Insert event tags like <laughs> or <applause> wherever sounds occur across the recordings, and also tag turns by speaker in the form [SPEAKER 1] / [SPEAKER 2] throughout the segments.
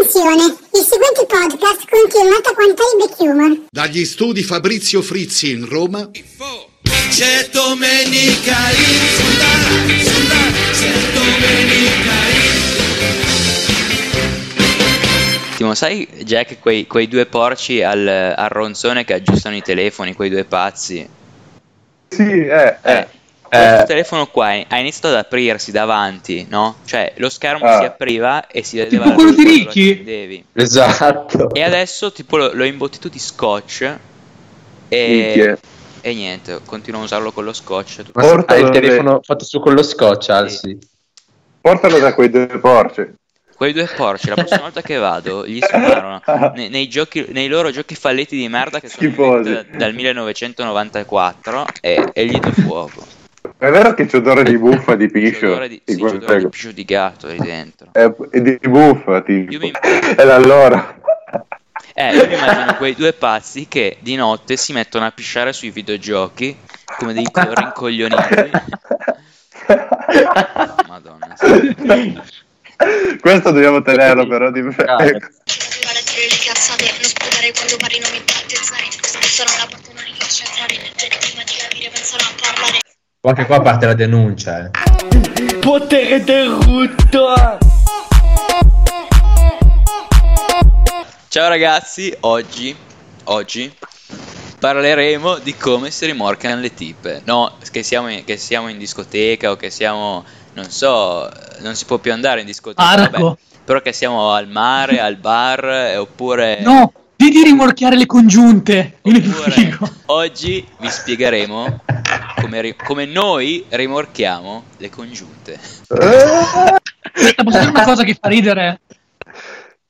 [SPEAKER 1] Attenzione, il seguente podcast contiene nota quantità di black humor.
[SPEAKER 2] Dagli studi Fabrizio Frizzi in Roma.
[SPEAKER 3] C'è domenica in Sudà, Sudà, c'è domenica in
[SPEAKER 4] Timo, sai Jack quei, quei due porci al, al ronzone che aggiustano i telefoni, quei due pazzi?
[SPEAKER 5] Sì, eh,
[SPEAKER 4] Eh,
[SPEAKER 5] eh.
[SPEAKER 4] Questo
[SPEAKER 5] eh,
[SPEAKER 4] telefono qua ha iniziato ad aprirsi davanti, no? Cioè lo schermo
[SPEAKER 5] Ah.
[SPEAKER 4] si apriva e si vedeva
[SPEAKER 6] Tipo quello di Ricky?
[SPEAKER 5] esatto.
[SPEAKER 4] E adesso tipo lo- l'ho imbottito di scotch e,
[SPEAKER 5] Minchia.
[SPEAKER 4] e niente, continuo a usarlo con lo scotch.
[SPEAKER 7] Portalo
[SPEAKER 5] hai il
[SPEAKER 7] le-
[SPEAKER 5] telefono fatto su con lo scotch, Alsi.
[SPEAKER 7] Portalo da quei due porci.
[SPEAKER 4] Quei due porci, la prossima volta che vado, gli sparo <laughs> nei, nei giochi- nei loro giochi falletti di merda che sono da- dal 1994 e, e gli do fuoco.
[SPEAKER 7] È vero che c'è odore di buffa di <laughs> piscio?
[SPEAKER 4] C'è odore di, sì, c'è odore di piscio di gatto lì dentro.
[SPEAKER 7] Eh, e di buffa, tipo.
[SPEAKER 4] Io mi- <laughs>
[SPEAKER 7] E allora...
[SPEAKER 4] Eh, io mi immagino quei due pazzi che di notte si mettono a pisciare sui videogiochi come dei rincoglioniti. <laughs> Madonna. sì.
[SPEAKER 7] Questo dobbiamo tenerlo però di
[SPEAKER 5] Ah,
[SPEAKER 8] Provare parlare
[SPEAKER 5] Anche qua parte la denuncia. Eh.
[SPEAKER 3] Potere del rutto!
[SPEAKER 4] Ciao ragazzi, oggi, oggi parleremo di come si rimorchiano le tipe. No, che siamo, in, che siamo in discoteca o che siamo, non so, non si può più andare in discoteca. Vabbè, però che siamo al mare, al bar, eh, oppure...
[SPEAKER 6] No, di di rimorchiare le congiunte.
[SPEAKER 4] Oppure oggi vi spiegheremo come, ri- come noi rimorchiamo le congiunte.
[SPEAKER 6] Ma posso dire una cosa che fa ridere?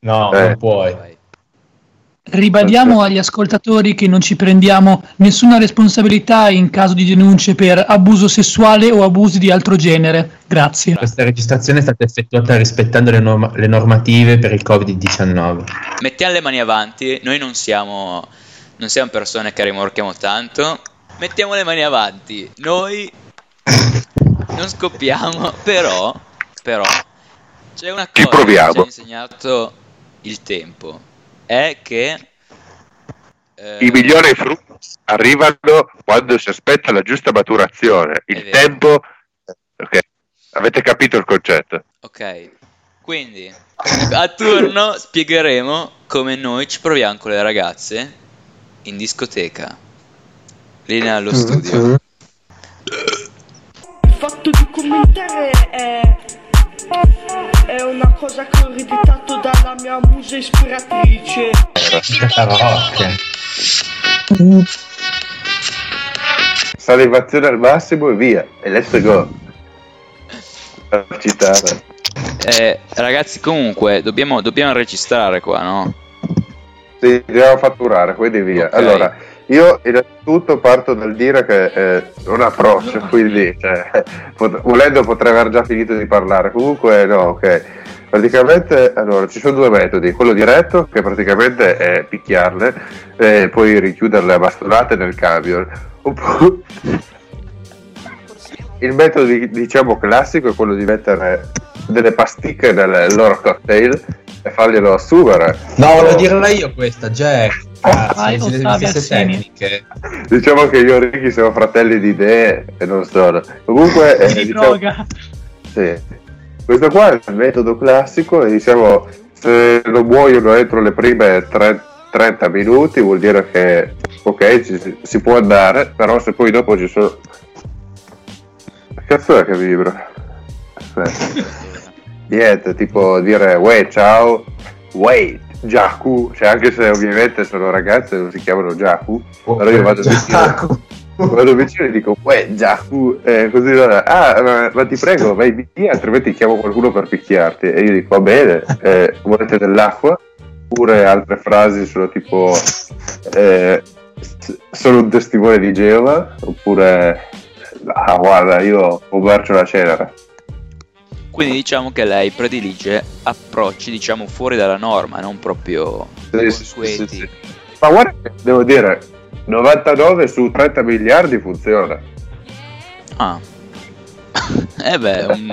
[SPEAKER 5] No,
[SPEAKER 7] Eh.
[SPEAKER 5] non puoi.
[SPEAKER 4] Vai.
[SPEAKER 6] Ribadiamo agli ascoltatori che non ci prendiamo nessuna responsabilità in caso di denunce per abuso sessuale o abusi di altro genere. Grazie.
[SPEAKER 5] Questa registrazione è stata effettuata rispettando le, norma- le normative per il Covid-19.
[SPEAKER 4] Mettiamo le mani avanti, noi non siamo, non siamo persone che rimorchiamo tanto. Mettiamo le mani avanti, noi non scoppiamo, però, però c'è una cosa che ci ha insegnato il tempo, è che eh,
[SPEAKER 7] I migliori frutti arrivano quando si aspetta la giusta maturazione. Il tempo... Ok, avete capito il concetto?
[SPEAKER 4] Ok, quindi a turno spiegheremo come noi ci proviamo con le ragazze in discoteca. Linea allo studio.
[SPEAKER 9] Il fatto di commentare è, è una cosa che ho ereditato dalla mia musa ispiratrice.
[SPEAKER 7] Salivazione al massimo e via. E let's go. Citare.
[SPEAKER 4] Eh, ragazzi, comunque, dobbiamo, dobbiamo registrare qua, no?
[SPEAKER 7] Sì, dobbiamo fatturare, quindi via.
[SPEAKER 4] Ok.
[SPEAKER 7] Allora, io innanzitutto parto dal dire che eh, non approccio, quindi cioè, pot- volendo potrei aver già finito di parlare. Comunque no, ok. Praticamente, allora, ci sono due metodi. Quello diretto, che praticamente è picchiarle e poi richiuderle a bastonate nel camion. Oppure... Il metodo di- diciamo classico è quello di mettere delle pasticche nel loro cocktail e farglielo assumere.
[SPEAKER 5] No, volevo dirla io questa, Jack.
[SPEAKER 6] Arseni.
[SPEAKER 5] tecniche.
[SPEAKER 7] Diciamo che io e Ricky siamo fratelli di idee e non sono. Comunque, eh,
[SPEAKER 6] Di
[SPEAKER 7] diciamo,
[SPEAKER 6] droga.
[SPEAKER 7] sì. questo qua è il metodo classico e diciamo se non muoiono entro le prime tre- 30 minuti vuol dire che ok ci si, si può andare, però se poi dopo ci sono... Cazzo è che vibra? Niente, tipo dire uè ciao, wait, Jaku, cioè anche se ovviamente sono ragazze non si chiamano Jaku, però io vado vicino, vado vicino e dico uè Jaku, e così allora, ah ma, ma ti prego vai via altrimenti chiamo qualcuno per picchiarti. E io dico va bene, eh, volete dell'acqua? Oppure altre frasi sono tipo eh, sono un testimone di Geova. Oppure ah guarda io commercio la cenere
[SPEAKER 4] Quindi diciamo che lei predilige approcci, diciamo, fuori dalla norma, non proprio
[SPEAKER 7] Sì, sì, sì,
[SPEAKER 4] consueti.
[SPEAKER 7] sì, sì. Ma guarda, devo dire, 99 su 30 miliardi funziona.
[SPEAKER 4] Ah. <laughs> eh beh, mm,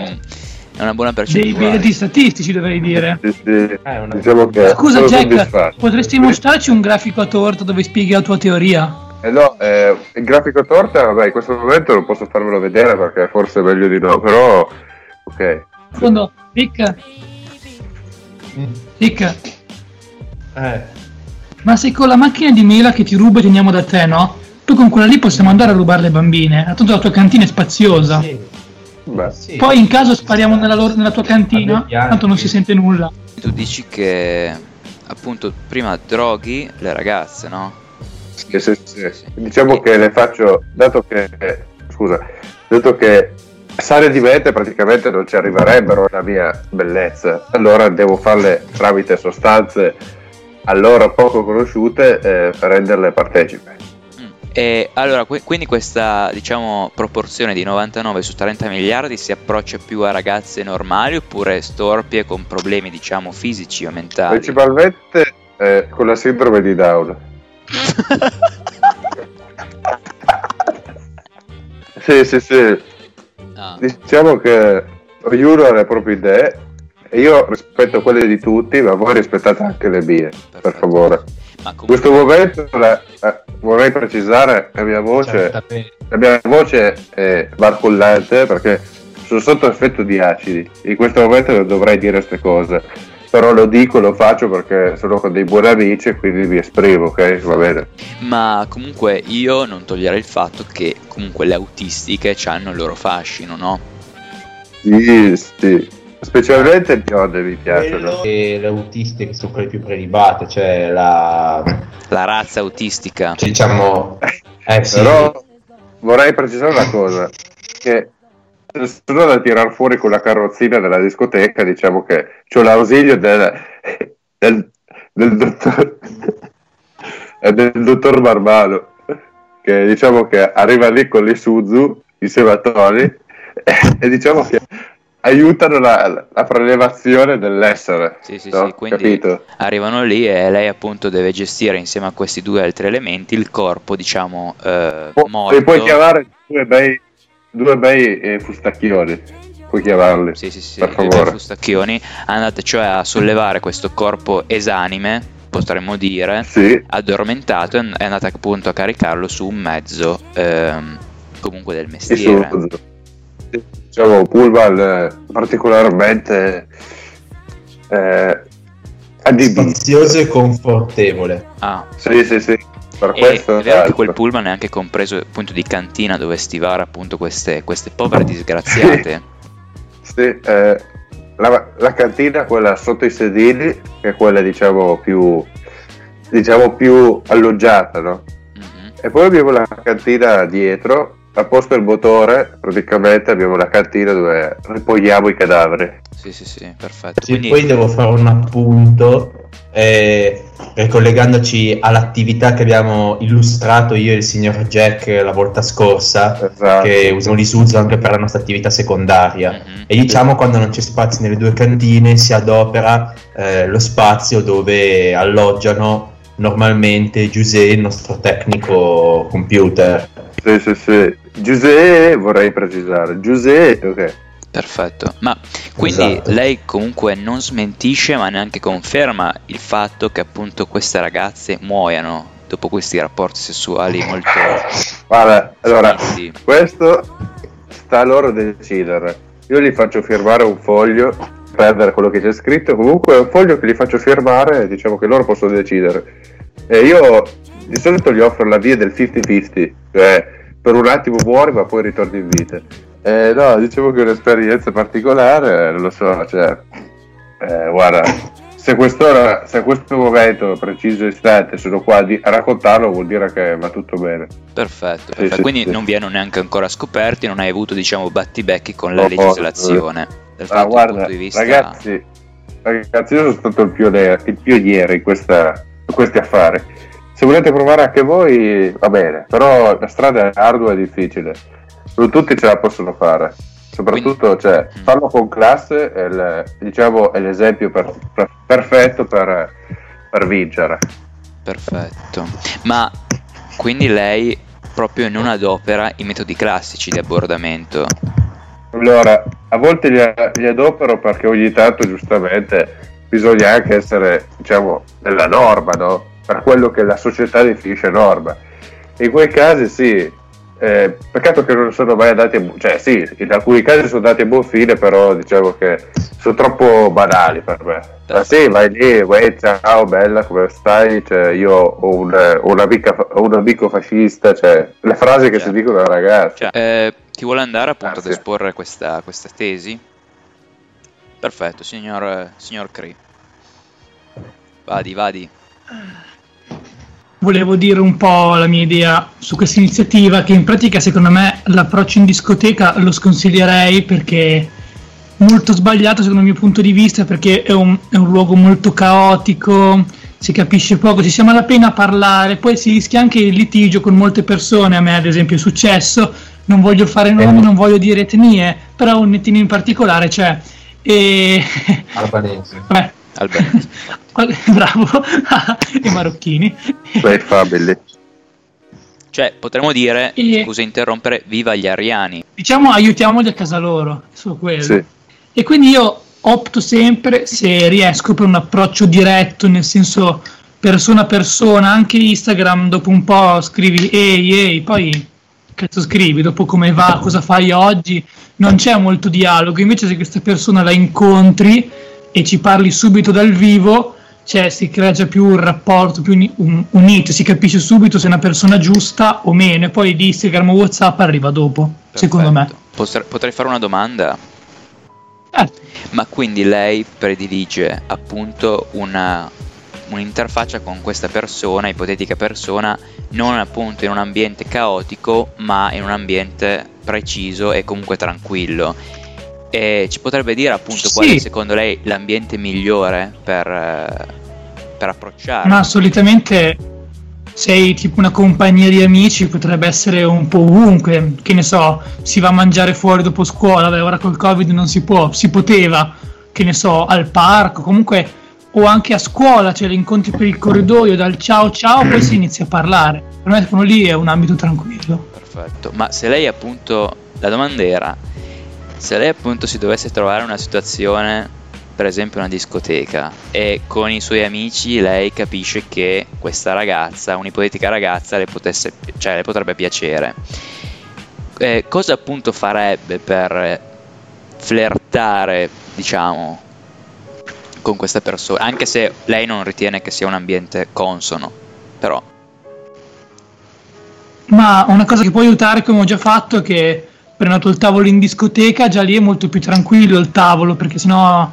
[SPEAKER 4] È una buona
[SPEAKER 6] Dei
[SPEAKER 4] percentuale.
[SPEAKER 6] dati statistici dovrei dire.
[SPEAKER 7] Sì, sì.
[SPEAKER 5] Eh, una-
[SPEAKER 7] Diciamo che
[SPEAKER 6] Scusa Jack, potresti mostrarci un grafico a torta dove spieghi la tua teoria?
[SPEAKER 7] Eh no, eh, il grafico torta, vabbè, in questo momento non posso farvelo vedere perché forse è meglio di no, però ok.
[SPEAKER 6] In fondo, Rick, Rick,
[SPEAKER 5] Eh,
[SPEAKER 6] ma sei con la macchina di mela che ti rubo e teniamo da te, no? Poi con quella lì possiamo andare a rubare le bambine. Tanto la tua cantina è spaziosa.
[SPEAKER 5] sì,
[SPEAKER 7] Beh,
[SPEAKER 5] sì.
[SPEAKER 6] Poi in caso spariamo nella, loro- nella tua cantina, tanto non si sente nulla.
[SPEAKER 4] Tu dici che appunto prima droghi le ragazze, no?
[SPEAKER 7] Sì, sì, sì. Diciamo che le faccio, dato che, scusa, dato che sale di mente praticamente non ci arriverebbero la mia bellezza, allora devo farle tramite sostanze allora poco conosciute eh, per renderle partecipe.
[SPEAKER 4] Mm. E allora, qui- quindi questa diciamo proporzione di 99 su 30 miliardi si approccia più a ragazze normali oppure storpie con problemi diciamo fisici o mentali?
[SPEAKER 7] Principalmente eh, con la sindrome di Down. Sì, sì, sì.
[SPEAKER 4] Ah,
[SPEAKER 7] Diciamo che ognuno ha le proprie idee e io rispetto quelle di tutti, ma voi rispettate anche le mie, per
[SPEAKER 4] perfetto.
[SPEAKER 7] favore.
[SPEAKER 4] Ma
[SPEAKER 7] In
[SPEAKER 4] comunque
[SPEAKER 7] questo momento la- eh, vorrei precisare la mia voce,
[SPEAKER 5] Certamente.
[SPEAKER 7] la mia voce è barcollante perché sono sotto effetto di acidi. In questo momento non dovrei dire queste cose, però lo dico, lo faccio perché sono con dei buoni amici e quindi mi esprimo, ok? Va bene.
[SPEAKER 4] Ma comunque io non toglierei il fatto che comunque le autistiche hanno il loro fascino, no?
[SPEAKER 7] Sì, sì. Specialmente le bionde mi piacciono.
[SPEAKER 5] E le autiste che sono quelle più prelibate, cioè la...
[SPEAKER 4] La razza autistica.
[SPEAKER 5] diciamo... Eh sì,
[SPEAKER 7] Però vorrei precisare una cosa, che se sono da tirar fuori con la carrozzina della discoteca, diciamo che ho l'ausilio del, del, del dottor, <laughs> del dottor Barbalo, che diciamo che arriva lì con l'Isuzu insieme a Tony e, <laughs> e diciamo che aiutano la, la prelevazione dell'essere.
[SPEAKER 4] Sì, sì,
[SPEAKER 7] no?
[SPEAKER 4] sì, quindi
[SPEAKER 7] Capito?
[SPEAKER 4] arrivano lì e lei appunto deve gestire insieme a questi due altri elementi il corpo, diciamo, eh, morto.
[SPEAKER 7] Li puoi chiamare due bei, due bei eh, fustacchioni, puoi chiamarli.
[SPEAKER 4] Sì, sì, sì,
[SPEAKER 7] per favore.
[SPEAKER 4] fustacchioni. Andate cioè a sollevare questo corpo esanime, potremmo dire,
[SPEAKER 7] Sì,
[SPEAKER 4] addormentato e è andata appunto a caricarlo su un mezzo ehm, comunque del mestiere.
[SPEAKER 7] su, diciamo pullman particolarmente eh, adibito.
[SPEAKER 5] spazioso e confortevole.
[SPEAKER 4] Ah,
[SPEAKER 7] Sì, sì, sì, per
[SPEAKER 4] e
[SPEAKER 7] questo
[SPEAKER 4] è vero che
[SPEAKER 7] esatto.
[SPEAKER 4] quel pullman è anche compreso appunto di cantina dove stivare appunto queste, queste povere disgraziate. <laughs>
[SPEAKER 7] Sì, eh, la, la cantina, quella sotto i sedili, che è quella diciamo più, diciamo più alloggiata, no?
[SPEAKER 4] Mhm.
[SPEAKER 7] E poi abbiamo la cantina dietro, a posto il motore, praticamente abbiamo la cantina dove ripogliamo i cadaveri.
[SPEAKER 4] Sì, sì, sì, perfetto.
[SPEAKER 5] Sì,
[SPEAKER 4] Quindi,
[SPEAKER 5] Poi devo fare un appunto, eh, ricollegandoci all'attività che abbiamo illustrato io e il signor Jack la volta scorsa,
[SPEAKER 7] Esatto.
[SPEAKER 5] che usiamo l'Isuzu anche per la nostra attività secondaria.
[SPEAKER 4] Mhm.
[SPEAKER 5] E diciamo quando non c'è spazio nelle due cantine si adopera eh, lo spazio dove alloggiano normalmente Giuseppe, il nostro tecnico computer.
[SPEAKER 7] Sì, sì, sì. Giuseppe, vorrei precisare. Giuseppe, ok.
[SPEAKER 4] Perfetto, ma quindi
[SPEAKER 5] Esatto.
[SPEAKER 4] lei comunque non smentisce ma neanche conferma il fatto che appunto queste ragazze muoiano dopo questi rapporti sessuali molto
[SPEAKER 7] Guarda, allora, questo sta a loro decidere. Io gli faccio firmare un foglio, perdere quello che c'è scritto, comunque è un foglio che gli faccio firmare, diciamo che loro possono decidere. E io di solito gli offro la via del 50-50, cioè per un attimo muori ma poi ritorni in vita. Eh, no, dicevo che è un'esperienza particolare, non lo so, cioè, eh, guarda, se, quest'ora, se questo momento preciso istante sono qua di- a raccontarlo vuol dire che va tutto bene.
[SPEAKER 4] Perfetto,
[SPEAKER 7] Sì,
[SPEAKER 4] perfetto.
[SPEAKER 7] sì,
[SPEAKER 4] quindi
[SPEAKER 7] sì.
[SPEAKER 4] non vi hanno neanche ancora scoperti, non hai avuto diciamo battibecchi con la
[SPEAKER 7] No,
[SPEAKER 4] legislazione. Dal
[SPEAKER 7] Ah,
[SPEAKER 4] fatto
[SPEAKER 7] guarda,
[SPEAKER 4] punto di vista...
[SPEAKER 7] ragazzi, ragazzi, io sono stato il pioniere, il pioniere in, questa- in questi affari. Se volete provare anche voi, va bene, però la strada è ardua e difficile. Non tutti ce la possono fare. Soprattutto, cioè,
[SPEAKER 4] Mm.
[SPEAKER 7] farlo con classe è, il- diciamo, è l'esempio per- per- perfetto per, per vincere.
[SPEAKER 4] Perfetto. Ma quindi lei proprio non adopera i metodi classici di abbordamento.
[SPEAKER 7] Allora, a volte li, li adopero perché ogni tanto giustamente bisogna anche essere, diciamo, nella norma, no? Per quello che la società definisce norma. In quei casi sì, eh, peccato che non sono mai andati a bu- cioè sì, in alcuni casi sono andati a buon fine, però diciamo che sono troppo banali per me. Ma sì, vai lì, uè, ciao bella, come stai? Cioè, io ho un, un amico fascista, cioè le frasi che si dicono a ragazzi.
[SPEAKER 4] Cioè, eh, chi vuole andare appunto ad
[SPEAKER 7] Grazie.
[SPEAKER 4] esporre questa, questa tesi? Perfetto, signor, signor Cree. Vadi, vadi.
[SPEAKER 6] Volevo dire un po' la mia idea su questa iniziativa, che in pratica secondo me l'approccio in discoteca lo sconsiglierei perché è molto sbagliato secondo il mio punto di vista, perché è un, è un luogo molto caotico, si capisce poco, ci siamo alla pena a parlare, poi si rischia anche il litigio con molte persone, a me ad esempio è successo, non voglio fare nomi, non voglio dire etnie, però un etnio in particolare c'è. E...
[SPEAKER 5] Albanese. <laughs>
[SPEAKER 6] Vabbè,
[SPEAKER 4] Alberto. <laughs>
[SPEAKER 6] bravo, <laughs> e marocchini.
[SPEAKER 7] Beh, family.
[SPEAKER 4] Cioè, potremmo dire,
[SPEAKER 6] E-
[SPEAKER 4] scusa interrompere, viva gli ariani.
[SPEAKER 6] Diciamo aiutiamoli a casa loro, su quello.
[SPEAKER 7] Sì.
[SPEAKER 6] E quindi io opto sempre, se riesco, per un approccio diretto, nel senso persona a persona, anche Instagram, dopo un po' scrivi ehi ehi, poi cazzo scrivi, dopo come va, cosa fai oggi, non c'è molto dialogo, invece se questa persona la incontri e ci parli subito dal vivo, cioè si crea già più un rapporto più uni- un- unito, si capisce subito se è una persona giusta o meno, e poi di Instagram o Whatsapp arriva dopo, secondo me.
[SPEAKER 4] Perfetto. Potre- potrei fare una domanda?
[SPEAKER 6] Eh,
[SPEAKER 4] Ma quindi lei predilige appunto una, un'interfaccia con questa persona, ipotetica persona, non appunto in un ambiente caotico, ma in un ambiente preciso e comunque tranquillo. E ci potrebbe dire appunto qual è
[SPEAKER 6] Sì.
[SPEAKER 4] secondo lei l'ambiente migliore per, eh, per approcciare?
[SPEAKER 6] Ma solitamente sei tipo una compagnia di amici, potrebbe essere un po' ovunque, che ne so, si va a mangiare fuori dopo scuola, beh, ora col Covid non si può, si poteva, che ne so, al parco, comunque o anche a scuola, cioè li incontri per il corridoio dal ciao ciao, poi si inizia a parlare. Per me quello lì è un ambito tranquillo.
[SPEAKER 4] Perfetto, ma se lei appunto, la domanda era, se lei appunto si dovesse trovare una situazione, per esempio una discoteca, e con i suoi amici lei capisce che questa ragazza, un'ipotetica ragazza, le, potesse, cioè, le potrebbe piacere, eh, cosa appunto farebbe per flirtare, diciamo, con questa persona, anche se lei non ritiene che sia un ambiente consono, però...
[SPEAKER 6] Ma una cosa che può aiutare, come ho già fatto, è che prenoto il tavolo in discoteca, già lì è molto più tranquillo il tavolo, perché sennò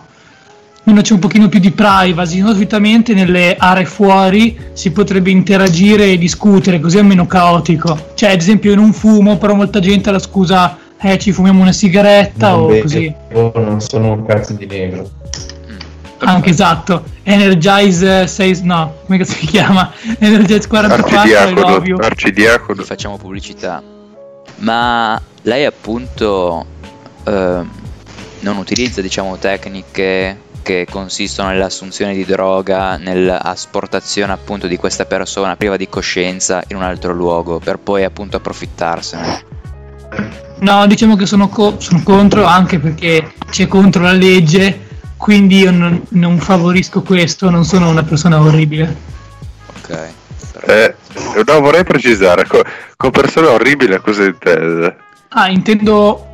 [SPEAKER 6] almeno c'è un pochino più di privacy, no? solitamente nelle aree fuori si potrebbe interagire e discutere, così è meno caotico. Cioè, ad esempio, io non fumo, però molta gente ha la scusa, eh, ci fumiamo una sigaretta
[SPEAKER 5] Non
[SPEAKER 6] o
[SPEAKER 5] bevo,
[SPEAKER 6] così.
[SPEAKER 5] non sono un cazzo di negro.
[SPEAKER 6] Anche esatto. Energize 6, no, come cazzo si chiama? Energize 44, I love
[SPEAKER 7] Arcidiacono, arcidiacono.
[SPEAKER 4] Facciamo pubblicità. Ma lei appunto ehm, non utilizza diciamo tecniche che consistono nell'assunzione di droga, nell'asportazione appunto di questa persona priva di coscienza in un altro luogo per poi appunto approfittarsene.
[SPEAKER 6] No, diciamo che sono, co- sono contro anche perché c'è contro la legge, quindi io non, non favorisco questo, non sono una persona orribile.
[SPEAKER 4] Ok.
[SPEAKER 7] Eh, no, vorrei precisare, co- con persona orribile cosa intende?
[SPEAKER 6] Ah, intendo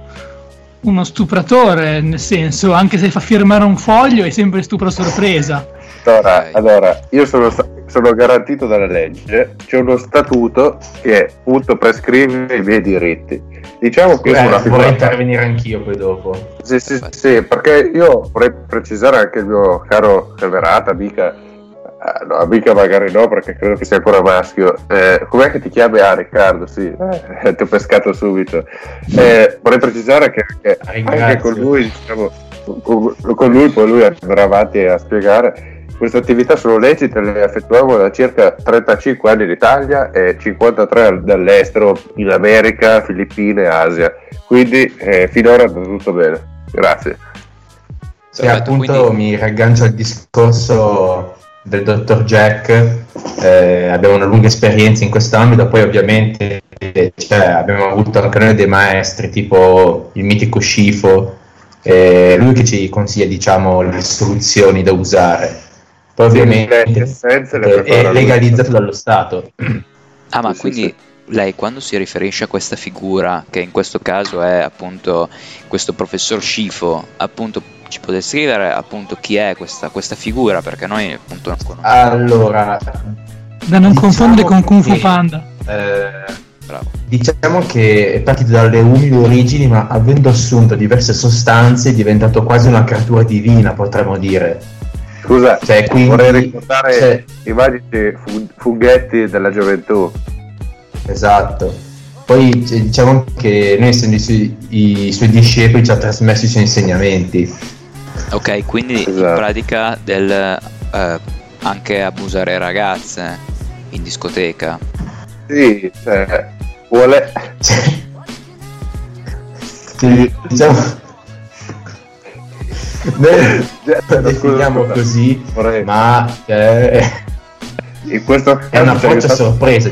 [SPEAKER 6] uno stupratore, nel senso, anche se fa firmare un foglio è sempre stupro sorpresa.
[SPEAKER 7] Allora, allora, io sono, sono garantito dalla legge, c'è uno statuto che appunto prescrive i miei diritti. Diciamo che
[SPEAKER 5] Eh,
[SPEAKER 7] una
[SPEAKER 5] vorrei
[SPEAKER 7] figura...
[SPEAKER 5] intervenire anch'io poi dopo.
[SPEAKER 7] Sì, sì, sì, perché io vorrei precisare anche il mio caro Severata, amica, eh, no, amica magari no, perché credo che sia ancora maschio. Eh, com'è che ti chiami? Ah, Riccardo, sì, eh, <laughs> ti ho pescato subito. Eh, vorrei precisare che, che anche
[SPEAKER 5] Ringrazio.
[SPEAKER 7] con lui, diciamo, con, con lui, poi lui andrà avanti a spiegare. Queste attività sono lecite, le effettuiamo da circa 35 anni in Italia e 53 dall'estero, in America, Filippine, Asia. Quindi eh, finora è andato tutto bene. Grazie.
[SPEAKER 5] Sì, appunto
[SPEAKER 4] quindi-
[SPEAKER 5] mi raggancio al discorso del dottor Jack, eh, abbiamo una lunga esperienza in quest'ambito, poi ovviamente cioè, abbiamo avuto anche noi dei maestri tipo il mitico Scifo, eh, lui che ci consiglia diciamo le soluzioni da usare. Poi ovviamente
[SPEAKER 7] le essenze le
[SPEAKER 5] eh, è legalizzato dallo Stato.
[SPEAKER 4] Ah, ma quindi lei quando si riferisce a questa figura, che in questo caso è appunto questo professor Scifo, appunto ci può descrivere appunto chi è questa, questa figura? Perché noi appunto non conosciamo.
[SPEAKER 5] Allora,
[SPEAKER 6] Da non
[SPEAKER 5] Diciamo
[SPEAKER 6] confondere con Kung Fu Panda.
[SPEAKER 5] eh,
[SPEAKER 4] Bravo.
[SPEAKER 5] Diciamo che è partito dalle umili origini, ma avendo assunto diverse sostanze è diventato quasi una creatura divina, potremmo dire.
[SPEAKER 7] Scusa,
[SPEAKER 5] Cioè, quindi-
[SPEAKER 7] vorrei ricordare
[SPEAKER 5] cioè-
[SPEAKER 7] i fu- funghetti della gioventù.
[SPEAKER 5] Esatto. Poi cioè, diciamo che noi essendo i suoi, i suoi discepoli ci ha trasmesso i suoi insegnamenti.
[SPEAKER 4] Ok, quindi in
[SPEAKER 7] Esatto.
[SPEAKER 4] pratica del eh, anche abusare ragazze in discoteca.
[SPEAKER 7] Sì, cioè, vuole...
[SPEAKER 5] Cioè, sì, diciamo, noi lo definiamo
[SPEAKER 7] scusa,
[SPEAKER 5] così,
[SPEAKER 7] vorrei-
[SPEAKER 5] ma cioè,
[SPEAKER 7] In questo
[SPEAKER 5] è una
[SPEAKER 7] caso aiutato-
[SPEAKER 5] sorpresa,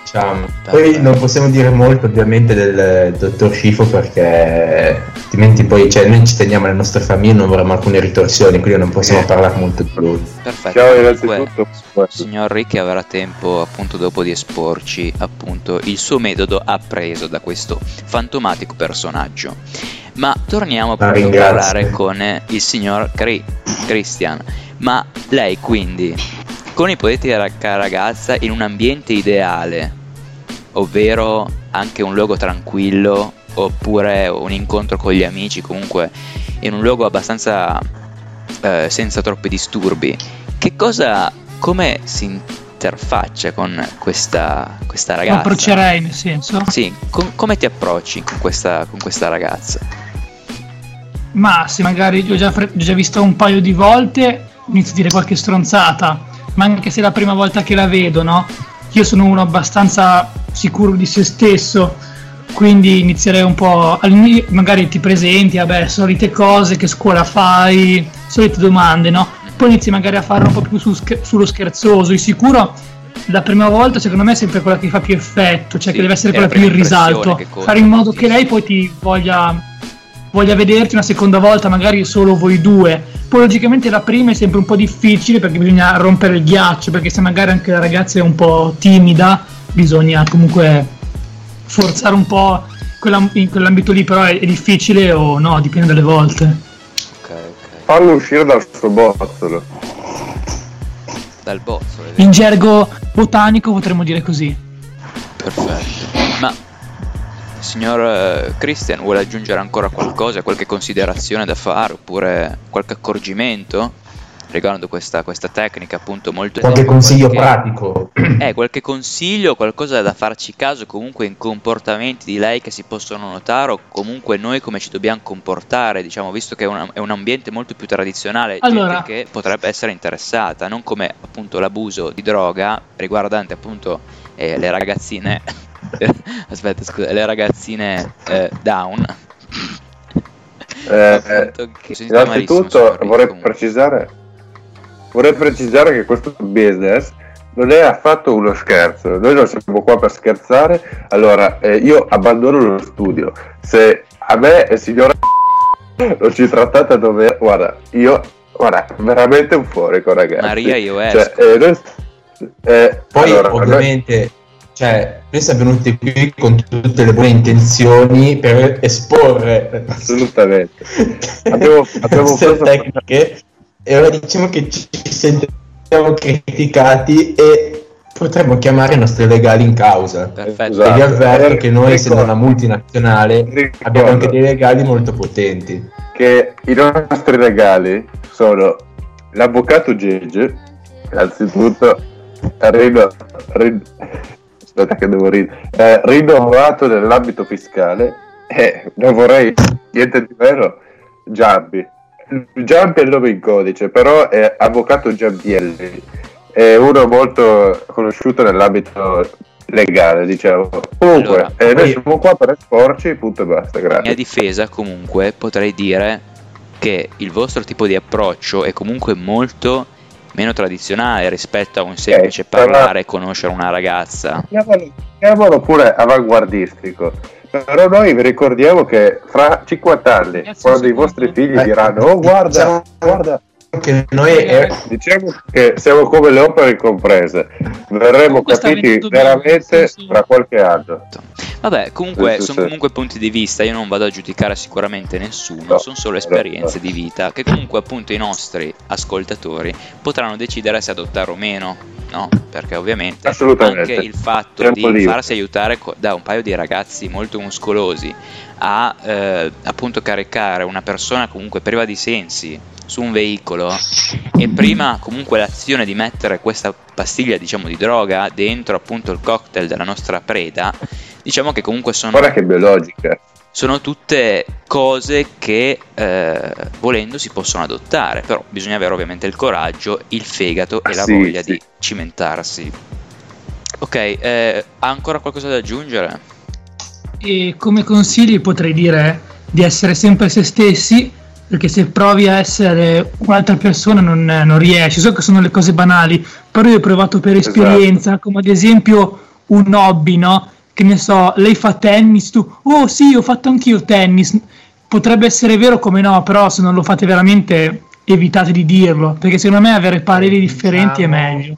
[SPEAKER 5] diciamo. Poi non possiamo dire molto ovviamente del dottor Scifo perché altrimenti poi cioè, noi ci teniamo alle nostre famiglie, non vorremmo alcune ritorsioni, quindi non possiamo parlare molto di lui.
[SPEAKER 4] Perfetto.
[SPEAKER 7] Ciao, innanzitutto.
[SPEAKER 4] signor Ricchi avrà tempo appunto dopo di esporci appunto il suo metodo appreso da questo fantomatico personaggio. Ma torniamo a parlare con eh, il signor Cri- Christian. Ma lei quindi, con ipotetica ra- ragazza in un ambiente ideale, ovvero anche un luogo tranquillo, oppure un incontro con gli amici, comunque in un luogo abbastanza eh, senza troppi disturbi, che cosa, come si interfaccia con questa, questa
[SPEAKER 6] Lo
[SPEAKER 4] ragazza?
[SPEAKER 6] approccerei nel senso.
[SPEAKER 4] Sì, com- come ti approcci con questa, con questa ragazza?
[SPEAKER 6] Ma se magari ho già, fre- già visto un paio di volte, inizio a dire qualche stronzata. Ma anche se è la prima volta che la vedo, no? Io sono uno abbastanza sicuro di se stesso. Quindi inizierei un po'. Magari ti presenti, vabbè, solite cose, che scuola fai, solite domande, no? Poi inizi magari a farlo un po' più su scher- sullo scherzoso. Di sicuro la prima volta, secondo me, è sempre quella che fa più effetto, cioè
[SPEAKER 4] Sì,
[SPEAKER 6] che deve essere quella più
[SPEAKER 4] impressione
[SPEAKER 6] risalto.
[SPEAKER 4] che conta
[SPEAKER 6] Fare in modo che
[SPEAKER 4] moltissimo.
[SPEAKER 6] lei poi ti voglia voglia vederti una seconda volta, magari solo voi due. Poi logicamente la prima è sempre un po' difficile perché bisogna rompere il ghiaccio, perché se magari anche la ragazza è un po' timida, bisogna comunque forzare un po' quella- in quell'ambito lì, però è, è difficile o no, dipende dalle volte.
[SPEAKER 4] Ok, ok.
[SPEAKER 7] Fallo uscire dal suo bozzolo.
[SPEAKER 4] Dal bozzolo?
[SPEAKER 6] In gergo botanico potremmo dire così.
[SPEAKER 4] Perfetto. Ma signor eh, Christian vuole aggiungere ancora qualcosa, qualche considerazione da fare oppure qualche accorgimento riguardo questa, questa tecnica appunto molto
[SPEAKER 5] Qualche consiglio
[SPEAKER 4] qualche-
[SPEAKER 5] pratico?
[SPEAKER 4] Eh, qualche consiglio, qualcosa da farci caso comunque in comportamenti di lei che si possono notare o comunque noi come ci dobbiamo comportare, diciamo, visto che è, una- è un ambiente molto più tradizionale,
[SPEAKER 6] Allora.
[SPEAKER 4] gente che potrebbe essere interessata, non come appunto l'abuso di droga riguardante appunto eh, le ragazzine, <laughs> aspetta scusa, le ragazzine eh, down.
[SPEAKER 7] Eh,
[SPEAKER 4] malissimo,
[SPEAKER 7] innanzitutto vorrei
[SPEAKER 4] comunque.
[SPEAKER 7] precisare, vorrei precisare che questo business non è affatto uno scherzo. Noi non siamo qua per scherzare. Allora, eh, io abbandono lo studio. Se a me e signora <laughs> non ci trattate dove guarda, io guarda, veramente euforico, ragazzi.
[SPEAKER 4] Maria, io
[SPEAKER 7] Cioè,
[SPEAKER 4] esco.
[SPEAKER 7] eh, noi- eh,
[SPEAKER 5] Poi
[SPEAKER 7] allora, noi-
[SPEAKER 5] ovviamente, cioè, noi siamo venuti qui con tutte le buone intenzioni per esporre
[SPEAKER 7] Assolutamente. Abbiamo- abbiamo <laughs> preso-
[SPEAKER 5] tecniche e ora diciamo che ci sentiamo criticati e potremmo chiamare i nostri legali in causa.
[SPEAKER 4] Perfetto.
[SPEAKER 7] Esatto.
[SPEAKER 5] E vi avverto che noi, essendo una multinazionale,
[SPEAKER 7] ricordo
[SPEAKER 5] abbiamo anche dei legali molto potenti.
[SPEAKER 7] che i nostri regali sono l'avvocato Gege, innanzitutto rino- rin- aspetta che devo ridere, eh, rinnovato nell'ambito fiscale e non vorrei niente di meno, Giampi. Giampi è il nome in codice, però è avvocato Giampielli, è uno molto conosciuto nell'ambito legale, diciamo. Comunque,
[SPEAKER 4] Allora,
[SPEAKER 7] eh, noi siamo qua per esporci, punto e basta,
[SPEAKER 4] In mia
[SPEAKER 7] grazie.
[SPEAKER 4] difesa comunque potrei dire che il vostro tipo di approccio è comunque molto meno tradizionale rispetto a un semplice
[SPEAKER 7] però-
[SPEAKER 4] parlare e conoscere una ragazza.
[SPEAKER 7] Chiamalo, chiamalo pure avanguardistico. Però noi vi ricordiamo che fra 50 anni, quando i vostri figli
[SPEAKER 5] Eh,
[SPEAKER 7] diranno, oh guarda,
[SPEAKER 5] diciamo-
[SPEAKER 7] guarda,
[SPEAKER 5] che noi eh,
[SPEAKER 7] diciamo che siamo come le opere incomprese, verremo capiti veramente fra qualche anno.
[SPEAKER 4] Vabbè, comunque
[SPEAKER 7] Sì, sì,
[SPEAKER 4] sono
[SPEAKER 7] sì.
[SPEAKER 4] comunque punti di vista, io non vado a giudicare sicuramente nessuno,
[SPEAKER 7] No,
[SPEAKER 4] sono solo
[SPEAKER 7] no,
[SPEAKER 4] esperienze
[SPEAKER 7] no.
[SPEAKER 4] di vita che comunque appunto i nostri ascoltatori potranno decidere se adottare o meno, no? Perché ovviamente anche il fatto di
[SPEAKER 7] libero.
[SPEAKER 4] farsi aiutare da un paio di ragazzi molto muscolosi a eh, appunto caricare una persona comunque priva di sensi su un veicolo e prima comunque l'azione di mettere questa pastiglia diciamo di droga dentro appunto il cocktail della nostra preda diciamo che comunque sono,
[SPEAKER 7] Guarda che biologica.
[SPEAKER 4] Sono tutte cose che eh, volendo si possono adottare però bisogna avere ovviamente il coraggio il fegato e la
[SPEAKER 7] Sì,
[SPEAKER 4] voglia
[SPEAKER 7] sì.
[SPEAKER 4] di cimentarsi ok eh, ha ancora qualcosa da aggiungere?
[SPEAKER 6] E come consigli potrei dire di essere sempre se stessi, perché se provi a essere un'altra persona non, non riesci. So che sono le cose banali, però io ho provato per
[SPEAKER 7] Esatto.
[SPEAKER 6] esperienza, come ad esempio un hobby, no? Che ne so, lei fa tennis, tu, oh sì, ho fatto anch'io tennis. Potrebbe essere vero come no, però se non lo fate veramente evitate di dirlo, perché secondo me avere pareri differenti è
[SPEAKER 5] Diciamo-
[SPEAKER 6] meglio.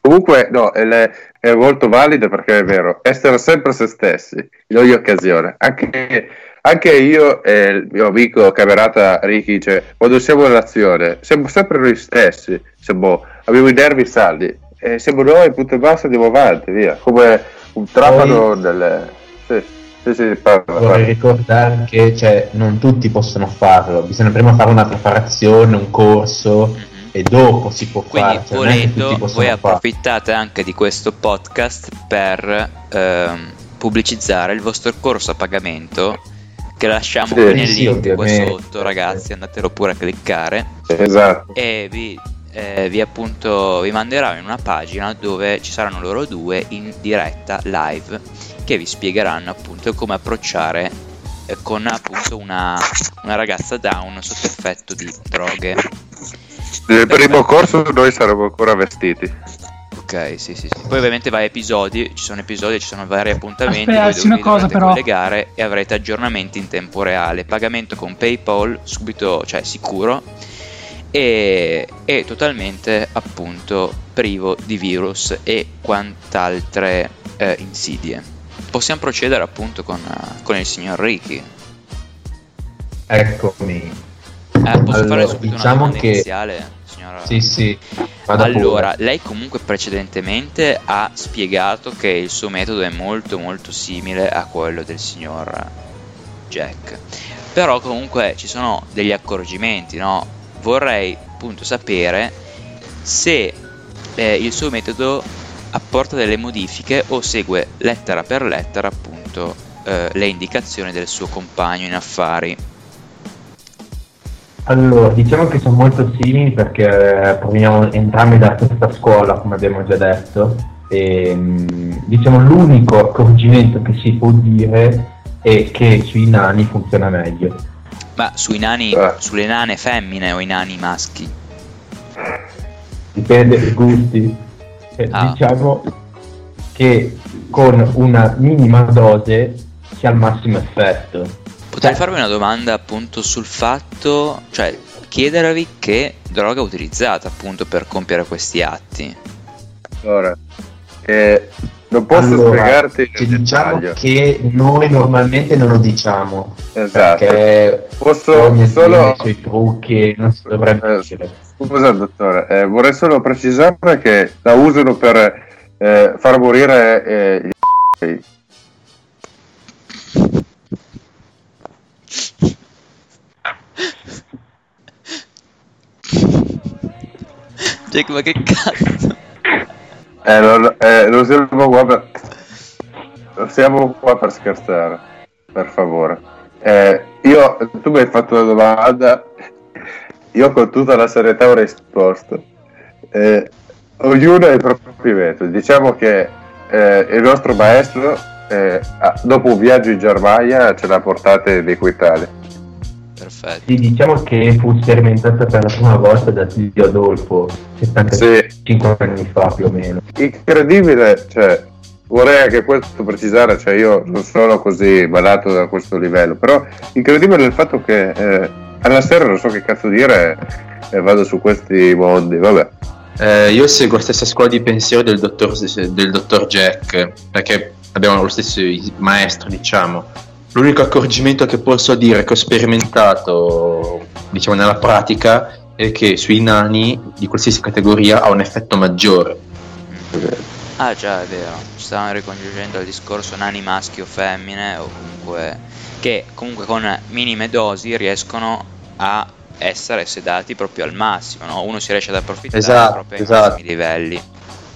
[SPEAKER 7] Comunque, no, è, è molto valida perché è vero, essere sempre se stessi in ogni occasione. Anche, anche io e il mio amico camerata Ricky, cioè, quando siamo in azione, siamo sempre noi stessi, siamo- abbiamo i nervi saldi, e siamo noi, punto e basta, andiamo avanti, via, come un trapano nelle... Sì, sì, sì, parla,
[SPEAKER 5] vorrei
[SPEAKER 7] parla.
[SPEAKER 5] ricordare che cioè, non tutti possono farlo, bisogna prima fare una preparazione, un corso
[SPEAKER 4] Mhm.
[SPEAKER 5] e dopo si può
[SPEAKER 4] Quindi
[SPEAKER 5] fare. Cioè, non è che
[SPEAKER 4] volendo voi approfittate anche di questo podcast per ehm, pubblicizzare il vostro corso a pagamento che lasciamo
[SPEAKER 7] Sì,
[SPEAKER 4] qui nel
[SPEAKER 5] sì,
[SPEAKER 4] link qua sotto ragazzi andatelo pure a cliccare
[SPEAKER 7] Esatto.
[SPEAKER 4] e vi, eh, vi appunto vi manderò in una pagina dove ci saranno loro due in diretta live che vi spiegheranno appunto come approcciare eh, con appunto una, una ragazza down sotto effetto di droghe
[SPEAKER 7] Nel primo corso noi saremo ancora vestiti.
[SPEAKER 4] Ok, sì, sì, sì. Poi ovviamente vari episodi, ci sono episodi, ci sono vari appuntamenti
[SPEAKER 6] Aspetta,
[SPEAKER 4] voi
[SPEAKER 6] una cosa,
[SPEAKER 4] dovrete
[SPEAKER 6] però.
[SPEAKER 4] collegare e avrete aggiornamenti in tempo reale, pagamento con PayPal subito, cioè sicuro e, e totalmente appunto privo di virus e quant'altre eh, insidie. Possiamo procedere appunto con, con il signor Ricky.
[SPEAKER 5] Eccomi.
[SPEAKER 4] Eh, posso
[SPEAKER 5] Allora,
[SPEAKER 4] fare subito
[SPEAKER 5] diciamo
[SPEAKER 4] una domanda
[SPEAKER 5] che-
[SPEAKER 4] iniziale, signora?
[SPEAKER 5] Sì, sì. vado
[SPEAKER 4] Allora,
[SPEAKER 5] pure.
[SPEAKER 4] lei comunque precedentemente ha spiegato che il suo metodo è molto molto simile a quello del signor Jack. Però comunque ci sono degli accorgimenti, no? Vorrei appunto sapere se eh, il suo metodo apporta delle modifiche o segue lettera per lettera appunto eh, le indicazioni del suo compagno in affari.
[SPEAKER 5] Allora, diciamo che sono molto simili perché proveniamo entrambi dalla stessa scuola, come abbiamo già detto. E, mh, diciamo l'unico accorgimento che si può dire è che sui nani funziona meglio.
[SPEAKER 4] Ma sui nani,
[SPEAKER 7] Eh.
[SPEAKER 4] sulle nane femmine o i nani maschi?
[SPEAKER 5] Dipende dai gusti. Eh,
[SPEAKER 4] Ah.
[SPEAKER 5] Diciamo che con una minima dose si ha il massimo effetto.
[SPEAKER 4] Potrei farvi una domanda appunto sul fatto, cioè chiedervi che droga utilizzate appunto per compiere questi atti.
[SPEAKER 7] Allora, eh, non posso
[SPEAKER 5] Allora,
[SPEAKER 7] spiegarti
[SPEAKER 5] diciamo
[SPEAKER 7] dettaglio.
[SPEAKER 5] che noi normalmente non lo diciamo
[SPEAKER 7] Esatto. Posso solo...
[SPEAKER 5] sui trucchi non si dovrebbe
[SPEAKER 7] Eh. Scusa dottore, eh, vorrei solo precisare che la usano per eh, far morire eh, gli
[SPEAKER 4] Jack, ma che cazzo?
[SPEAKER 7] Eh, non, eh, non siamo qua per... Siamo qua per scherzare, per favore. Eh, io, tu mi hai fatto una domanda, io con tutta la serietà ho risposto. Eh, ognuno ha i propri metodi. Diciamo che eh, il nostro maestro, eh, dopo un viaggio in Germania, ce l'ha portate dei quintali.
[SPEAKER 4] Perfetto.
[SPEAKER 5] Sì, diciamo che fu sperimentata per la prima volta da zio Adolfo 75 anni fa più o meno.
[SPEAKER 7] Incredibile, cioè, vorrei anche questo precisare, cioè io non sono così malato da questo livello, però incredibile il fatto che eh, alla sera non so che cazzo dire e vado su questi mondi, vabbè.
[SPEAKER 5] Eh, io seguo la stessa scuola di pensiero del dottor, del dottor Jack, perché abbiamo lo stesso maestro, diciamo. L'unico accorgimento che posso dire che ho sperimentato, diciamo, nella pratica è che sui nani di qualsiasi categoria ha un effetto maggiore.
[SPEAKER 4] Ah già, è vero, ci stavamo ricongiungendo al discorso nani maschi o femmine o comunque che comunque con minime dosi riescono a essere sedati proprio al massimo, no? Uno si riesce ad approfittare
[SPEAKER 5] Esatto,
[SPEAKER 4] proprio ai
[SPEAKER 5] esatto.
[SPEAKER 4] massimi livelli.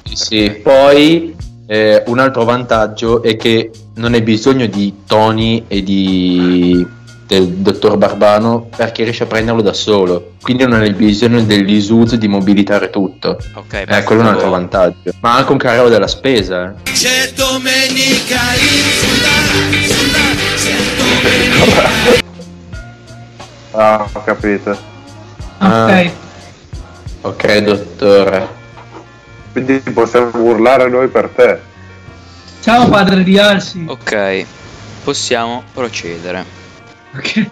[SPEAKER 5] Sì, sì. Poi eh, un altro vantaggio è che non hai bisogno di Tony e di del dottor Barbano perché riesce a prenderlo da solo quindi non hai bisogno dell'isuso di mobilitare tutto
[SPEAKER 4] Ok,
[SPEAKER 5] eh,
[SPEAKER 4] beh,
[SPEAKER 5] quello è un altro vantaggio ma anche un carrello della spesa eh.
[SPEAKER 3] C'è domenica in Sundana, Sundana, c'è domenica. <laughs>
[SPEAKER 7] Ah, ho capito.
[SPEAKER 6] Ok.
[SPEAKER 5] ok dottore
[SPEAKER 7] Quindi possiamo urlare noi per te.
[SPEAKER 6] Ciao padre Rialsi.
[SPEAKER 4] Ok, possiamo procedere.
[SPEAKER 6] Ok.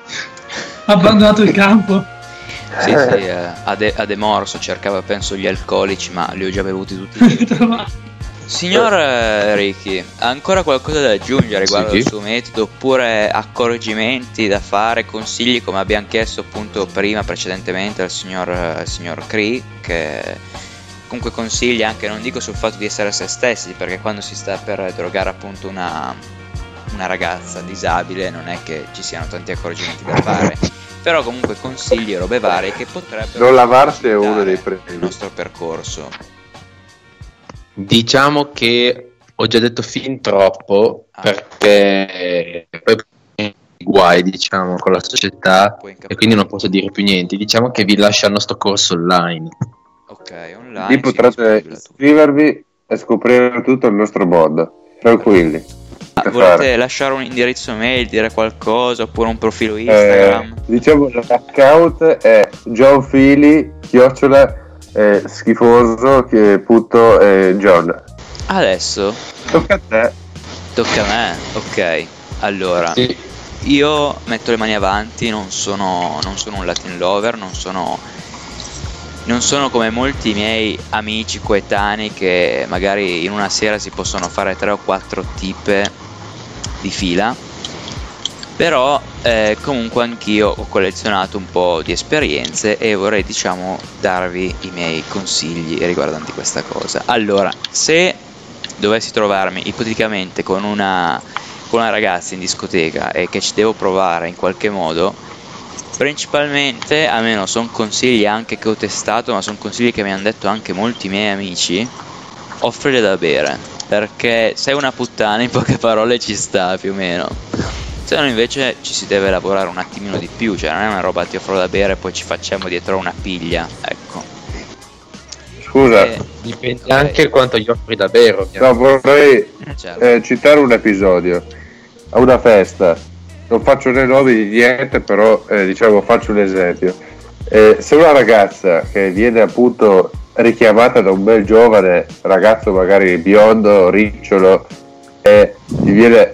[SPEAKER 6] Ha abbandonato il campo.
[SPEAKER 4] Sì, sì, eh, Ade- Ademorso cercava penso gli alcolici, ma li ho già bevuti tutti. <laughs> Signor eh, Ricky, ha ancora qualcosa da aggiungere riguardo
[SPEAKER 5] Sì.
[SPEAKER 4] al suo metodo oppure accorgimenti da fare, consigli come abbiamo chiesto appunto prima precedentemente al signor, eh, al signor Cree che comunque consiglia anche non dico sul fatto di essere se stessi perché quando si sta per drogare appunto una, una ragazza disabile non è che ci siano tanti accorgimenti da fare <laughs> però comunque consigli e robe varie che potrebbero
[SPEAKER 7] Non lavarsi è uno dei primi.
[SPEAKER 4] il nostro percorso
[SPEAKER 5] diciamo che ho già detto fin troppo
[SPEAKER 4] Ah.
[SPEAKER 5] perché poi guai diciamo con la società e quindi non posso dire più niente diciamo che vi lascio al nostro corso online
[SPEAKER 4] Ok, online.
[SPEAKER 7] Lì potrete iscrivervi e scoprire tutto il nostro mod. Tranquilli.
[SPEAKER 4] Ah, volete
[SPEAKER 7] fare?
[SPEAKER 4] lasciare un indirizzo mail, dire qualcosa oppure un profilo
[SPEAKER 7] Eh,
[SPEAKER 4] Instagram?
[SPEAKER 7] diciamo l'account è John Fili, chiocciola eh, schifoso che putto eh, John.
[SPEAKER 4] Adesso
[SPEAKER 7] Tocca a te.
[SPEAKER 4] tocca a me. Ok, allora
[SPEAKER 5] Sì.
[SPEAKER 4] io metto le mani avanti, non sono, non sono un Latin lover, non sono, non sono come molti miei amici coetanei che magari in una sera si possono fare tre o quattro tipe di fila. Però eh, comunque anch'io ho collezionato un po' di esperienze e vorrei diciamo darvi i miei consigli riguardanti questa cosa. Allora, se dovessi trovarmi ipoteticamente con una, con una ragazza in discoteca e che ci devo provare in qualche modo, principalmente, almeno sono consigli anche che ho testato, ma sono consigli che mi hanno detto anche molti miei amici, offrire da bere, perché sei una puttana in poche parole ci sta più o meno. Se no invece ci si deve lavorare un attimino di più, cioè non è una roba ti offro da bere e poi ci facciamo dietro una piglia, ecco.
[SPEAKER 7] Scusa,
[SPEAKER 4] Eh,
[SPEAKER 5] dipende
[SPEAKER 4] Ok.
[SPEAKER 5] anche quanto gli offri davvero
[SPEAKER 7] no, vorrei
[SPEAKER 4] certo.
[SPEAKER 7] eh, citare un episodio. A una festa. Non faccio né nomi di niente, però eh, diciamo faccio un esempio. Eh, se una ragazza che viene appunto richiamata da un bel giovane ragazzo magari biondo, ricciolo, e gli viene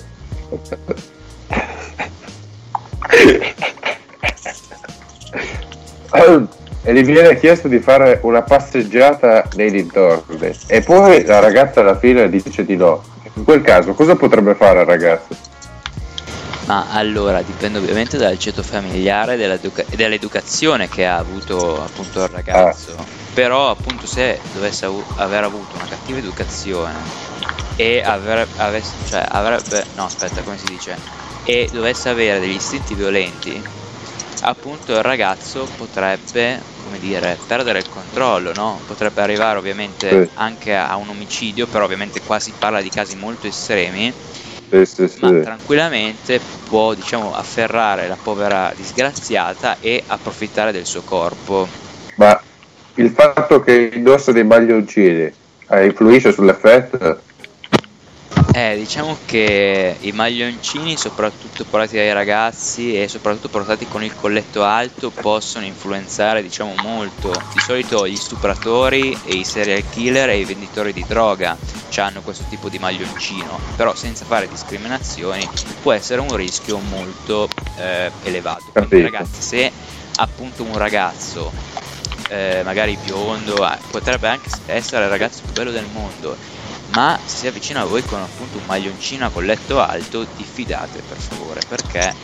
[SPEAKER 7] <laughs> e gli viene chiesto di fare una passeggiata nei dintorni e poi la ragazza alla fine dice di no. In quel caso cosa potrebbe fare il ragazzo?
[SPEAKER 4] Ma allora dipende ovviamente dal ceto familiare e e dell'educazione che ha avuto appunto il ragazzo. Però appunto se dovesse aver avuto una cattiva educazione e aver- avesse- cioè, avrebbe no aspetta come si dice e dovesse avere degli istinti violenti appunto il ragazzo potrebbe come dire perdere il controllo no? potrebbe arrivare ovviamente
[SPEAKER 7] Sì.
[SPEAKER 4] anche a un omicidio però ovviamente qua si parla di casi molto estremi
[SPEAKER 7] Sì, sì, sì.
[SPEAKER 4] ma tranquillamente può diciamo afferrare la povera disgraziata e approfittare del suo corpo
[SPEAKER 7] Ma il fatto che indossa dei maglioncini eh, influisce sull'effetto?
[SPEAKER 4] Eh, diciamo che i maglioncini, soprattutto portati dai ragazzi e soprattutto portati con il colletto alto, possono influenzare, diciamo, molto. Di solito gli stupratori e i serial killer e i venditori di droga hanno questo tipo di maglioncino, però senza fare discriminazioni può essere un rischio molto eh, elevato. Quindi, ragazzi, se appunto un ragazzo eh, magari biondo, eh, potrebbe anche essere il ragazzo più bello del mondo, ma se si avvicina a voi con appunto un maglioncino a colletto alto, diffidate per favore, perché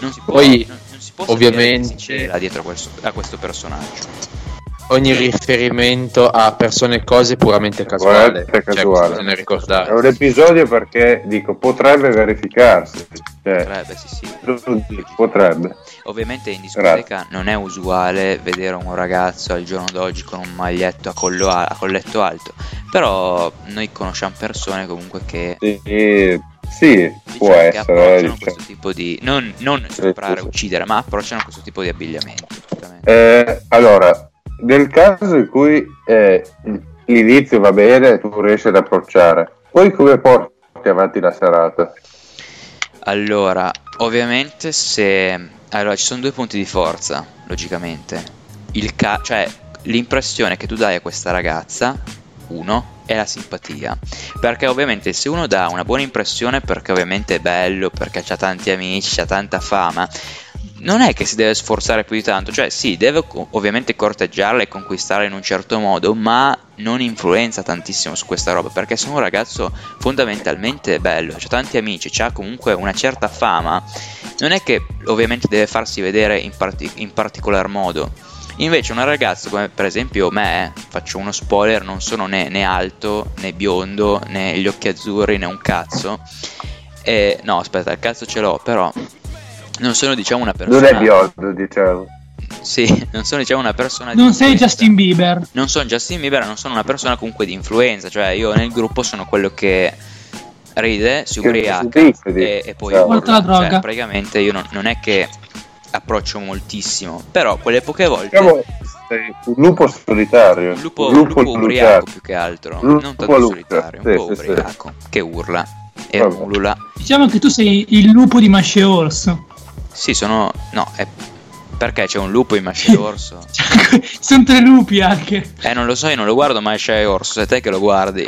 [SPEAKER 4] non si può,
[SPEAKER 5] Poi,
[SPEAKER 4] non, non si può sapere
[SPEAKER 5] ovviamente-
[SPEAKER 4] cela dietro a questo, a questo personaggio.
[SPEAKER 5] Ogni riferimento a persone e cose è puramente casuale.
[SPEAKER 7] Puramente
[SPEAKER 5] Cioè,
[SPEAKER 7] casuale.
[SPEAKER 5] bisogna
[SPEAKER 7] È
[SPEAKER 5] ricordare.
[SPEAKER 7] un episodio perché dico potrebbe verificarsi. Cioè,
[SPEAKER 4] Potrebbe, sì, sì.
[SPEAKER 7] potrebbe.
[SPEAKER 4] Ovviamente in discoteca non è usuale vedere un ragazzo al giorno d'oggi con un maglietto a, collo a- colletto alto, però noi conosciamo persone comunque che
[SPEAKER 7] Sì, sì, può
[SPEAKER 4] diciamo che
[SPEAKER 7] essere.
[SPEAKER 4] approcciano
[SPEAKER 7] diciamo.
[SPEAKER 4] questo tipo di non, non stuprare,
[SPEAKER 7] sì, sì.
[SPEAKER 4] uccidere, ma approcciano questo tipo di abbigliamento.
[SPEAKER 7] Eh, allora, nel caso in cui eh, l'inizio va bene, tu riesci ad approcciare, poi come porti avanti la serata?
[SPEAKER 4] Allora, ovviamente se... Allora, ci sono due punti di forza, logicamente. Il ca- cioè, l'impressione che tu dai a questa ragazza, uno, è la simpatia. Perché ovviamente se uno dà una buona impressione perché ovviamente è bello, perché ha tanti amici, ha tanta fama, non è che si deve sforzare più di tanto, cioè sì, deve ovviamente corteggiarla e conquistarla in un certo modo, ma non influenza tantissimo su questa roba, perché se un ragazzo fondamentalmente bello, ha tanti amici, ha comunque una certa fama, non è che ovviamente deve farsi vedere in, parti- in particolar modo. Invece una ragazza come per esempio me, faccio uno spoiler, non sono né, né alto, né biondo, né gli occhi azzurri, né un cazzo. E, no, aspetta, il cazzo ce l'ho, però <laughs> non sono diciamo una persona...
[SPEAKER 7] Non è biondo, diciamo.
[SPEAKER 4] Sì, non sono diciamo una persona di
[SPEAKER 6] Non sei
[SPEAKER 4] influenza.
[SPEAKER 6] Justin Bieber.
[SPEAKER 4] Non sono Justin Bieber, non sono una persona comunque di influenza, cioè io nel gruppo sono quello che ride, si ubriaca e, e poi
[SPEAKER 7] Ciao.
[SPEAKER 4] urla.
[SPEAKER 6] Alla droga.
[SPEAKER 4] Cioè, praticamente io non, non è che approccio moltissimo, però quelle poche volte
[SPEAKER 7] Diciamo, sei un lupo solitario.
[SPEAKER 4] un lupo,
[SPEAKER 7] un lupo
[SPEAKER 4] lupo ubriaco più che altro,
[SPEAKER 7] Un
[SPEAKER 4] non
[SPEAKER 7] lupo
[SPEAKER 4] tanto
[SPEAKER 7] lupo,
[SPEAKER 4] solitario,
[SPEAKER 7] sì,
[SPEAKER 4] un po'
[SPEAKER 7] sì, sì.
[SPEAKER 4] ubriaco, che urla e
[SPEAKER 7] Vabbè.
[SPEAKER 4] ulula.
[SPEAKER 6] Diciamo che tu sei il lupo di Masce Orso.
[SPEAKER 4] Sì, sono... no, è... perché c'è un lupo in Masce <laughs> Orso?
[SPEAKER 6] Cioè, <laughs> Ci sono tre lupi anche.
[SPEAKER 4] Eh, non lo so, io non lo guardo Masce Orso, sei te che lo guardi.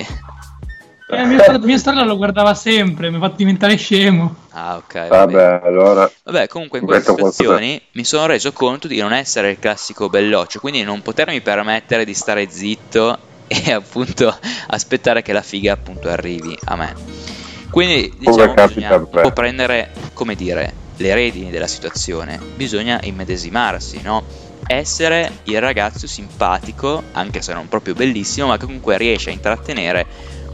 [SPEAKER 6] Eh, mia, sorella- mia sorella lo guardava sempre, mi ha fatto diventare scemo.
[SPEAKER 4] Ah, ok. va bene.
[SPEAKER 7] Vabbè, allora.
[SPEAKER 4] Vabbè, comunque in queste
[SPEAKER 7] qualcosa.
[SPEAKER 4] situazioni mi sono reso conto di non essere il classico belloccio, quindi non potermi permettere di stare zitto <laughs> e appunto aspettare che la figa appunto arrivi a me. Quindi
[SPEAKER 7] Come
[SPEAKER 4] diciamo
[SPEAKER 7] capita
[SPEAKER 4] bisogna un po' prendere, come dire, le redini della situazione, bisogna immedesimarsi, no? Essere il ragazzo simpatico, anche se non proprio bellissimo, ma che comunque riesce a intrattenere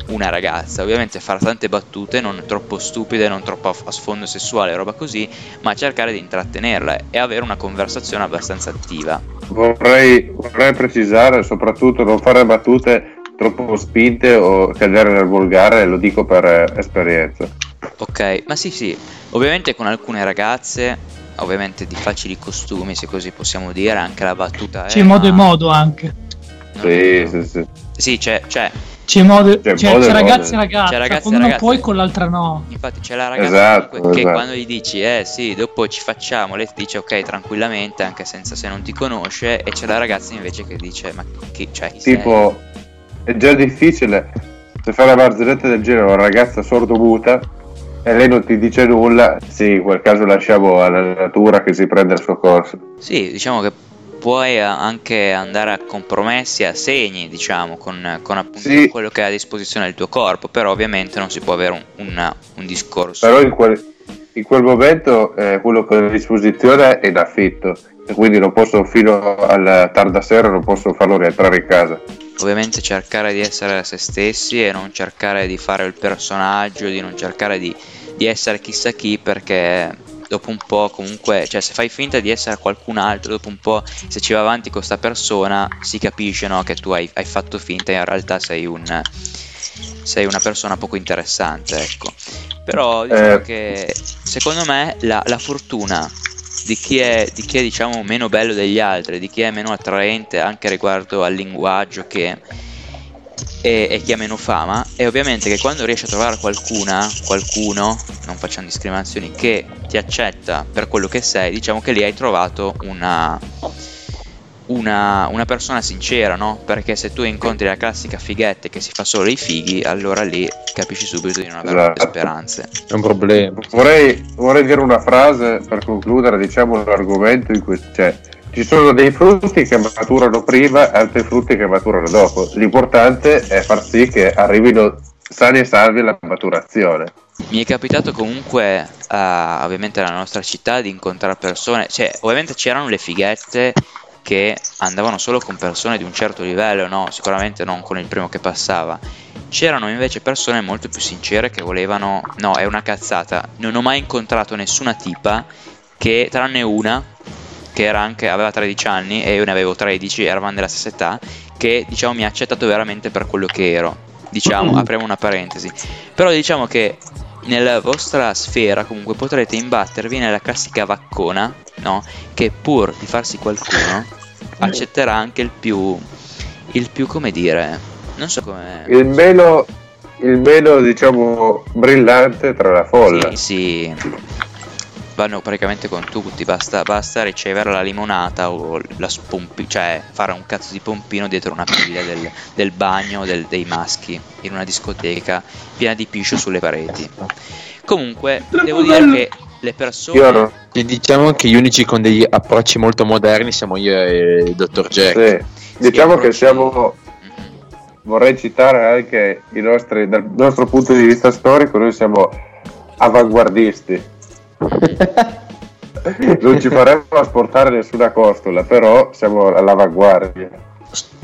[SPEAKER 4] una ragazza. Ovviamente fare tante battute, non troppo stupide, non troppo a sfondo sessuale, roba così, ma cercare di intrattenerla e avere una conversazione abbastanza attiva.
[SPEAKER 7] Vorrei, vorrei precisare, soprattutto non fare battute troppo spinte o cadere nel volgare, lo dico per eh, esperienza.
[SPEAKER 4] Ok, ma sì, sì, ovviamente con alcune ragazze, ovviamente di facili costumi, se così possiamo dire, anche la battuta è.
[SPEAKER 6] C'è modo e
[SPEAKER 4] ma-
[SPEAKER 6] modo anche.
[SPEAKER 4] no,
[SPEAKER 7] Sì,
[SPEAKER 4] no,
[SPEAKER 7] sì, sì.
[SPEAKER 4] Sì, c'è, c'è,
[SPEAKER 6] C'è, modo,
[SPEAKER 7] C'è
[SPEAKER 6] c'è,
[SPEAKER 7] modo e
[SPEAKER 6] c'è
[SPEAKER 7] modo.
[SPEAKER 6] ragazzi e ragazze.
[SPEAKER 4] C'è ragazzi
[SPEAKER 6] con
[SPEAKER 4] e
[SPEAKER 6] una
[SPEAKER 4] ragazze.
[SPEAKER 6] puoi, con l'altra no.
[SPEAKER 4] Infatti c'è la ragazza
[SPEAKER 7] Esatto,
[SPEAKER 4] che
[SPEAKER 7] esatto.
[SPEAKER 4] quando gli dici eh sì, dopo ci facciamo, lei ti dice ok tranquillamente anche senza se non ti conosce e c'è la ragazza invece che dice ma chi, cioè, chi sei?
[SPEAKER 7] Tipo, è già difficile se fai una barzelletta del genere a una ragazza sordomuta e lei non ti dice nulla, sì, in quel caso lasciamo alla natura che si prenda il suo corso.
[SPEAKER 4] Sì, diciamo che puoi anche andare a compromessi, a segni, diciamo, con, con appunto
[SPEAKER 7] Sì.
[SPEAKER 4] quello che è a disposizione del tuo corpo, però ovviamente non si può avere un, una- un discorso.
[SPEAKER 7] Però in quel, in quel momento eh, quello che ho a disposizione è in affitto e quindi non posso fino alla tarda sera non posso farlo rientrare in casa.
[SPEAKER 4] Ovviamente cercare di essere se stessi e non cercare di fare il personaggio, di non cercare di, di essere chissà chi perché dopo un po' comunque, cioè se fai finta di essere qualcun altro, dopo un po' se ci va avanti con sta persona si capisce no, che tu hai, hai fatto finta e in realtà sei un sei una persona poco interessante, ecco. Però diciamo
[SPEAKER 7] Eh.
[SPEAKER 4] che secondo me la, la fortuna di chi, è, di chi è diciamo meno bello degli altri, di chi è meno attraente anche riguardo al linguaggio che e, e chi ha meno fama e ovviamente che quando riesci a trovare qualcuna, qualcuno, non facciamo discriminazioni, che ti accetta per quello che sei, diciamo che lì hai trovato una, una, una persona sincera, no? Perché se tu incontri la classica fighetta che si fa solo i fighi, allora lì capisci subito di non avere
[SPEAKER 7] Esatto.
[SPEAKER 4] speranze.
[SPEAKER 5] È un problema.
[SPEAKER 7] Vorrei, vorrei dire una frase per concludere, diciamo, l'argomento in cui cioè, ci sono dei frutti che maturano prima e altri frutti che maturano dopo. L'importante è far sì che arrivino sani e salvi alla maturazione.
[SPEAKER 4] Mi è capitato comunque, eh, ovviamente nella nostra città, di incontrare persone, cioè ovviamente c'erano le fighette che andavano solo con persone di un certo livello, no? Sicuramente non con il primo che passava. C'erano invece persone molto più sincere che volevano, no, è una cazzata. Non ho mai incontrato nessuna tipa che, tranne una, che era anche, aveva 13 anni e io ne avevo 13, eravamo della stessa età, che diciamo mi ha accettato veramente per quello che ero. Diciamo, apriamo una parentesi. Però diciamo che nella vostra sfera comunque potrete imbattervi nella classica vaccona, no? Che pur di farsi qualcuno <laughs> accetterà anche il più, il più come dire, non so come...
[SPEAKER 7] Il meno, il meno diciamo, brillante tra la folla.
[SPEAKER 4] Sì, sì. Vanno praticamente con tutti, basta, basta ricevere la limonata o la spompi, cioè fare un cazzo di pompino dietro una piglia del, del bagno del- dei maschi in una discoteca piena di piscio sulle pareti. Comunque, devo dire che le persone...
[SPEAKER 7] Io.
[SPEAKER 5] E diciamo che gli unici con degli approcci molto moderni siamo io e il dottor Jack.
[SPEAKER 7] Sì. Diciamo che siamo,
[SPEAKER 4] Mhm.
[SPEAKER 7] vorrei citare anche i nostri, dal nostro punto di vista storico, noi siamo avanguardisti. <laughs> Non ci faremo asportare nessuna costola, però siamo all'avanguardia.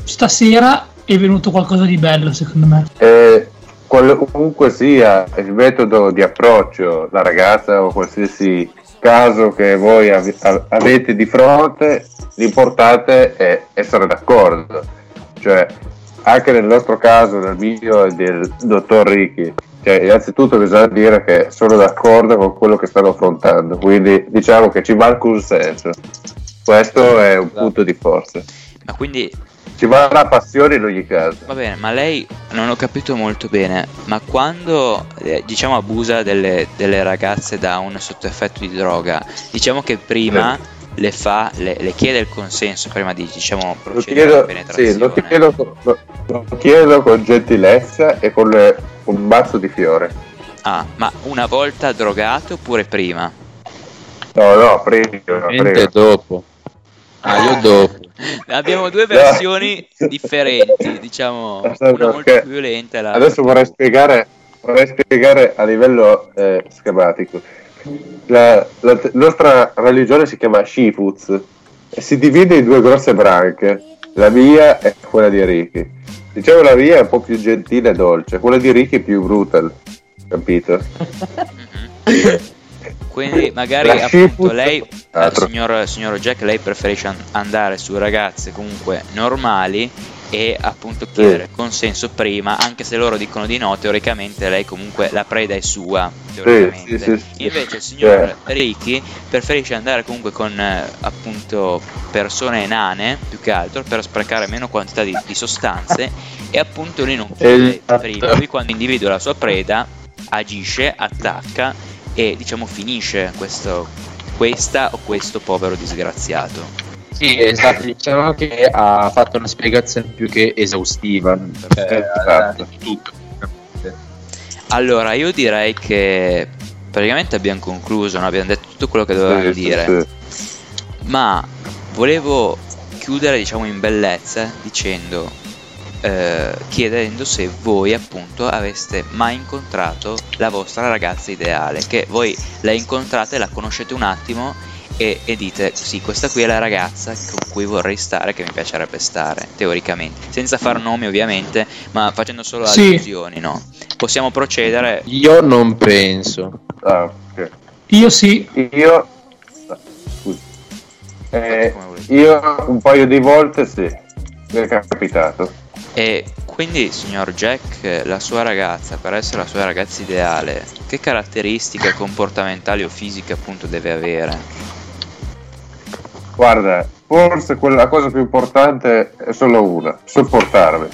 [SPEAKER 6] Stasera è venuto qualcosa di bello, secondo me.
[SPEAKER 7] E qualunque sia il metodo di approccio, la ragazza o qualsiasi caso che voi ave- a- avete di fronte, l'importante è essere d'accordo. Cioè, anche nel nostro caso, nel mio e del dottor Ricchi, cioè, innanzitutto bisogna dire che sono d'accordo con quello che stanno affrontando, quindi diciamo che ci manca un senso. Questo è un punto di forza.
[SPEAKER 4] Ma quindi
[SPEAKER 7] Ci va la passione in ogni caso.
[SPEAKER 4] Va bene, ma lei non ho capito molto bene, ma quando eh, diciamo abusa delle, delle ragazze da un sotto effetto di droga, diciamo che prima le fa, le, le chiede il consenso prima di diciamo
[SPEAKER 7] Lo
[SPEAKER 4] procedere alla
[SPEAKER 7] chiedo,
[SPEAKER 4] penetrazione.
[SPEAKER 7] sì, lo, chiedo, lo- lo chiedo con gentilezza e con eh, un mazzo di fiore.
[SPEAKER 4] Ah, ma una volta drogato oppure prima?
[SPEAKER 7] No, no, prima.
[SPEAKER 5] Niente
[SPEAKER 7] prima.
[SPEAKER 5] dopo. Ah, io <laughs> dopo.
[SPEAKER 4] Abbiamo due versioni differenti, <laughs> diciamo,
[SPEAKER 7] Aspetta,
[SPEAKER 4] una molto più violenta e l'altra
[SPEAKER 7] Adesso vorrei spiegare, vorrei spiegare a livello eh, schematico. La, la nostra religione si chiama Shifuz e si divide in due grosse branche, la mia e quella di Ricky. Diciamo la mia è un po' più gentile e dolce, quella di Ricky è più brutal, capito? <laughs>
[SPEAKER 4] Quindi magari
[SPEAKER 7] La
[SPEAKER 4] appunto lei, eh, signor, signor Jack, lei preferisce an- andare su ragazze comunque normali e appunto chiedere consenso prima, anche se loro dicono di no, teoricamente lei comunque la preda è sua,
[SPEAKER 7] sì, sì, sì.
[SPEAKER 4] Invece il signor. Ricky preferisce andare comunque con eh, appunto persone nane, più che altro, per sprecare meno quantità di, di sostanze e appunto lui non chiede
[SPEAKER 5] Esatto.
[SPEAKER 4] prima, lui quando individua la sua preda agisce, attacca e diciamo finisce questo, questa o questo povero disgraziato.
[SPEAKER 5] Sì, esatto, diciamo che ha fatto una spiegazione più che esaustiva. Perché
[SPEAKER 7] Esatto.
[SPEAKER 5] ha detto tutto.
[SPEAKER 4] Allora, io direi che praticamente abbiamo concluso, no? abbiamo detto tutto quello che dovevamo
[SPEAKER 7] Sì, sì,
[SPEAKER 4] dire,
[SPEAKER 7] sì.
[SPEAKER 4] ma volevo chiudere diciamo in bellezza dicendo, eh, chiedendo se voi appunto aveste mai incontrato la vostra ragazza ideale, che voi la incontrate, la conoscete un attimo e, e dite sì, questa qui è la ragazza con cui vorrei stare, che mi piacerebbe stare, teoricamente, senza far nomi ovviamente, ma facendo solo
[SPEAKER 6] Sì.
[SPEAKER 4] allusioni, no? Possiamo procedere
[SPEAKER 5] Io non penso.
[SPEAKER 7] Ah, ok.
[SPEAKER 6] Io sì,
[SPEAKER 7] Io. Eh, io un paio di volte sì, mi è capitato.
[SPEAKER 4] E quindi, signor Jack, la sua ragazza, per essere la sua ragazza ideale, che caratteristiche comportamentali o fisiche appunto deve avere?
[SPEAKER 7] Guarda, forse quella cosa più importante è solo una, sopportarmi.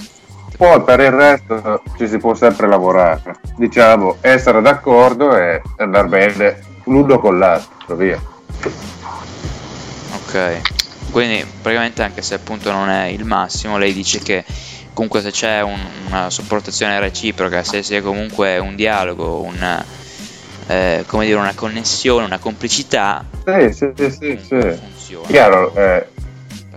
[SPEAKER 7] Poi per il resto ci si può sempre lavorare. Diciamo, essere d'accordo e andare bene l'uno con l'altro, via.
[SPEAKER 4] Ok, quindi praticamente anche se appunto non è il massimo, lei dice che comunque se c'è un- una sopportazione reciproca, se c'è comunque un dialogo, un, eh, come dire, una connessione, una complicità,
[SPEAKER 7] Sì, sì, sì, sì, sì.
[SPEAKER 4] Funziona.
[SPEAKER 7] Chiaro, eh,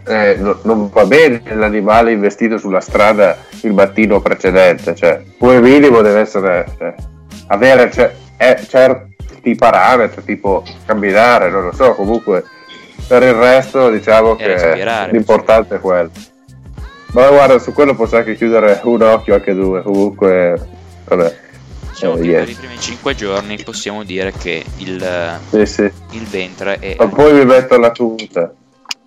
[SPEAKER 7] eh, no- non va bene l'animale investito sulla strada il mattino precedente, cioè, come minimo deve essere, cioè, avere ce- eh, certi parametri, tipo camminare, non lo so, comunque per il resto diciamo che
[SPEAKER 4] respirare,
[SPEAKER 7] l'importante è quello. Ma guarda, su quello posso anche chiudere un occhio, anche due, comunque, vabbè.
[SPEAKER 4] Diciamo
[SPEAKER 7] eh,
[SPEAKER 4] che
[SPEAKER 7] yeah.
[SPEAKER 4] per i primi 5 giorni possiamo dire che il,
[SPEAKER 7] Sì, sì.
[SPEAKER 4] il ventre è...
[SPEAKER 7] Ma poi mi metto la tuta.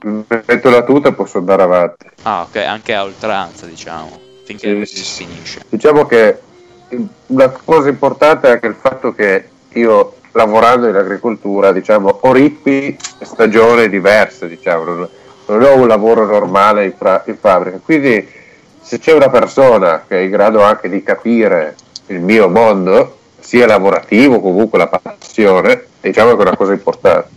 [SPEAKER 7] Mi metto la tuta e posso andare avanti.
[SPEAKER 4] Ah, ok, anche a oltranza, diciamo, finché
[SPEAKER 7] Sì,
[SPEAKER 4] non
[SPEAKER 7] sì.
[SPEAKER 4] si finisce.
[SPEAKER 7] Diciamo che una cosa importante è anche il fatto che io lavorando in agricoltura, diciamo, ho rippi stagioni diverse, diciamo, non, non ho un lavoro normale in, fra- in fabbrica. Quindi se c'è una persona che è in grado anche di capire il mio mondo, sia lavorativo, comunque la passione, diciamo che è una cosa importante.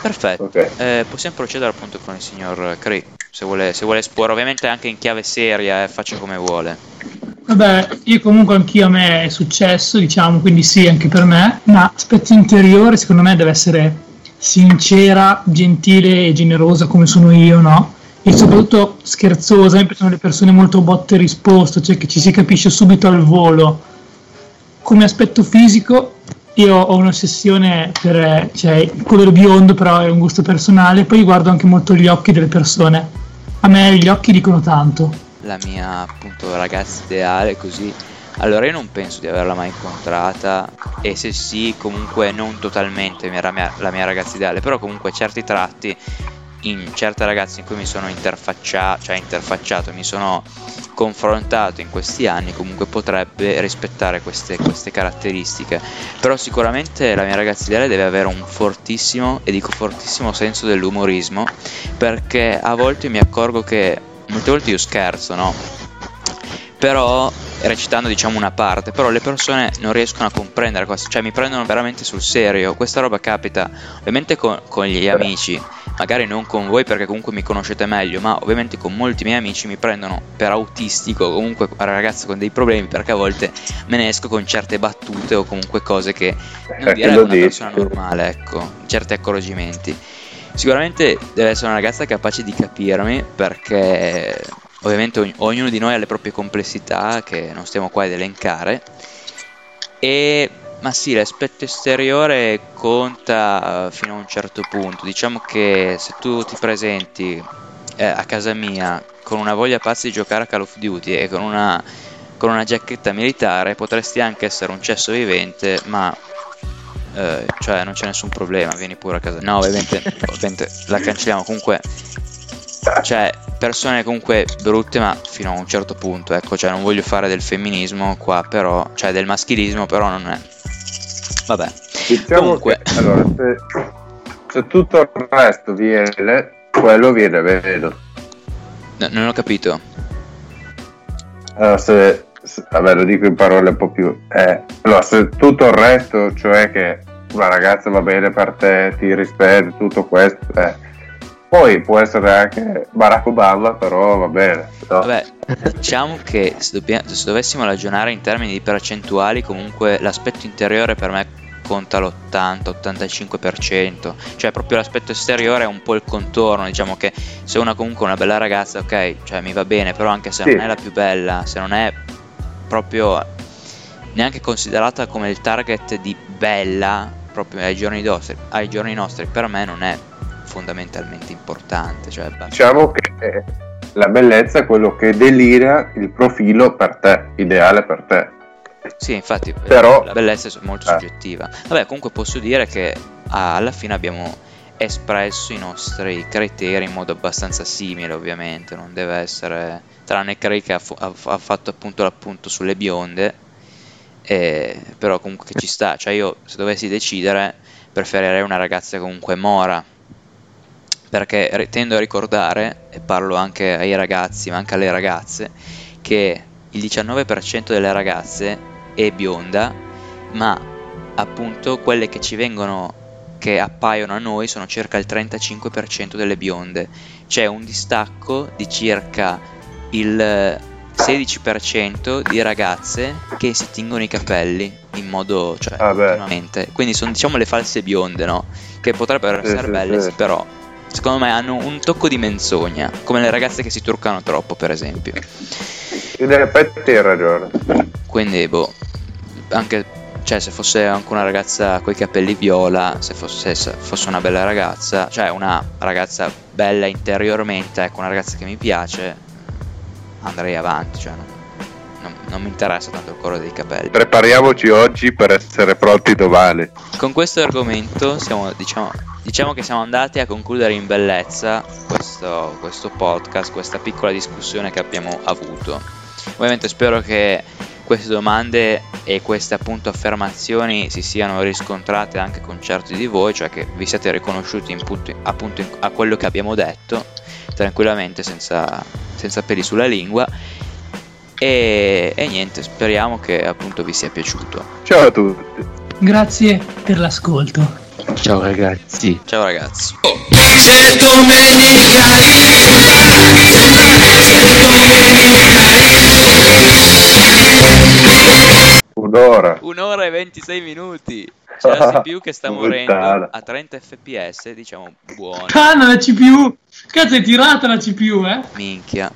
[SPEAKER 4] Perfetto,
[SPEAKER 7] Ok.
[SPEAKER 4] Eh, possiamo procedere appunto con il signor Cree, se vuole, se vuole esporre, ovviamente anche in chiave seria, eh, faccia come vuole.
[SPEAKER 6] Vabbè, io comunque anch'io a me è successo, diciamo, quindi sì, anche per me. Ma aspetto interiore, secondo me, deve essere sincera, gentile e generosa come sono io, no? E soprattutto scherzosa, me piacciono le persone molto botte e risposta, cioè che ci si capisce subito al volo. Come aspetto fisico, io ho un'ossessione per cioè, il colore biondo, però è un gusto personale. Poi guardo anche molto gli occhi delle persone. A me gli occhi dicono tanto.
[SPEAKER 4] La mia appunto ragazza ideale, così. Allora io non penso di averla mai incontrata e se sì comunque non totalmente mi era mia- la mia ragazza ideale, però comunque certi tratti in certe ragazze in cui mi sono interfacciato, cioè interfacciato, mi sono confrontato in questi anni, comunque potrebbe rispettare queste, queste caratteristiche. Però sicuramente la mia ragazza ideale deve avere un fortissimo, e dico fortissimo senso dell'umorismo, perché a volte mi accorgo che molte volte io scherzo, no? Però recitando diciamo una parte, però le persone non riescono a comprendere cosa, cioè mi prendono veramente sul serio. Questa roba capita ovviamente con, con gli amici, magari non con voi perché comunque mi conoscete meglio, ma ovviamente con molti miei amici mi prendono per autistico, comunque ragazzi con dei problemi perché a volte me ne esco con certe battute o comunque cose che non
[SPEAKER 7] Eh,
[SPEAKER 4] a una persona normale, ecco, certi accorgimenti. Sicuramente deve essere una ragazza capace di capirmi perché ovviamente ogn- ognuno di noi ha le proprie complessità che non stiamo qua ad elencare. E ma sì, l'aspetto esteriore conta fino a un certo punto. Diciamo che se tu ti presenti eh, a casa mia con una voglia pazza di giocare a Call of Duty e con una, con una giacchetta militare, potresti anche essere un cesso vivente, ma eh, cioè non c'è nessun problema, vieni pure a casa. No, ovviamente, ovviamente la cancelliamo. Comunque, cioè, persone comunque brutte, ma fino a un certo punto, ecco, cioè non voglio fare del femminismo qua, però, cioè del maschilismo, però non è. Vabbè.
[SPEAKER 7] Diciamo
[SPEAKER 4] Comunque.
[SPEAKER 7] che allora, se, se tutto il resto viene, quello viene meno.
[SPEAKER 4] No, non ho capito.
[SPEAKER 7] Allora, se, se- vabbè, lo dico in parole un po' più. eh, allora, se tutto il resto, cioè che una ragazza va bene per te, ti rispetta, tutto questo, eh, poi può essere anche Barack Obama, però va bene. no?
[SPEAKER 4] Vabbè, diciamo che se, dobbia- se dovessimo ragionare in termini di percentuali, comunque l'aspetto interiore per me conta l'80-85%, cioè proprio l'aspetto esteriore è un po' il contorno, diciamo che se una comunque è una bella ragazza, ok, cioè mi va bene, però anche se
[SPEAKER 7] Sì.
[SPEAKER 4] non è la più bella, se non è proprio neanche considerata come il target di bella proprio ai giorni, nostri, ai giorni nostri, per me non è fondamentalmente importante, cioè.
[SPEAKER 7] Diciamo che eh, la bellezza è quello che delira il profilo per te, ideale per te.
[SPEAKER 4] Sì, infatti eh,
[SPEAKER 7] Però-
[SPEAKER 4] la bellezza è molto
[SPEAKER 7] Eh.
[SPEAKER 4] soggettiva. Vabbè, comunque posso dire che ah, alla fine abbiamo espresso i nostri criteri in modo abbastanza simile, ovviamente. Non deve essere. Tranne Cray che ha, fu- ha- ha fatto appunto l'appunto sulle bionde. eh, però comunque ci sta. Cioè, io se dovessi decidere, preferirei una ragazza comunque mora. Perché tendo a ricordare, e parlo anche ai ragazzi, ma anche alle ragazze, che il 19% delle ragazze è bionda, ma appunto quelle che ci vengono che appaiono a noi sono circa il 35% delle bionde. C'è un distacco di circa il 16% di ragazze che si tingono i capelli in modo cioè
[SPEAKER 7] Ah.
[SPEAKER 4] Quindi sono diciamo le false bionde, no? Che potrebbero
[SPEAKER 7] Sì,
[SPEAKER 4] essere
[SPEAKER 7] sì,
[SPEAKER 4] belle,
[SPEAKER 7] sì,
[SPEAKER 4] però secondo me hanno un tocco di menzogna, come le ragazze che si truccano troppo, per esempio.
[SPEAKER 7] In effetti hai ragione.
[SPEAKER 4] Quindi, boh, anche cioè, se fosse anche una ragazza coi capelli viola, se fosse, se fosse una bella ragazza, cioè una ragazza bella interiormente, ecco, una ragazza che mi piace, andrei avanti, cioè non, non- non mi interessa tanto il colore dei capelli.
[SPEAKER 7] Prepariamoci oggi per essere pronti domani.
[SPEAKER 4] Con questo argomento siamo, diciamo, diciamo che siamo andati a concludere in bellezza questo, questo podcast, questa piccola discussione che abbiamo avuto. Ovviamente spero che queste domande e queste appunto affermazioni si siano riscontrate anche con certi di voi, cioè che vi siate riconosciuti in punto- appunto in- a quello che abbiamo detto, tranquillamente, senza, senza peli sulla lingua. E, e niente, speriamo che appunto vi sia piaciuto.
[SPEAKER 7] Ciao a tutti.
[SPEAKER 6] Grazie per l'ascolto.
[SPEAKER 5] Ciao ragazzi.
[SPEAKER 4] Ciao ragazzi.
[SPEAKER 3] C'è domenica
[SPEAKER 7] Un'ora.
[SPEAKER 4] Un'ora e 26 minuti. C'è la CPU che sta <laughs> morendo a 30 fps, diciamo buono.
[SPEAKER 6] Ah, non la CPU! Cazzo, è tirata la CPU, eh?
[SPEAKER 4] Minchia.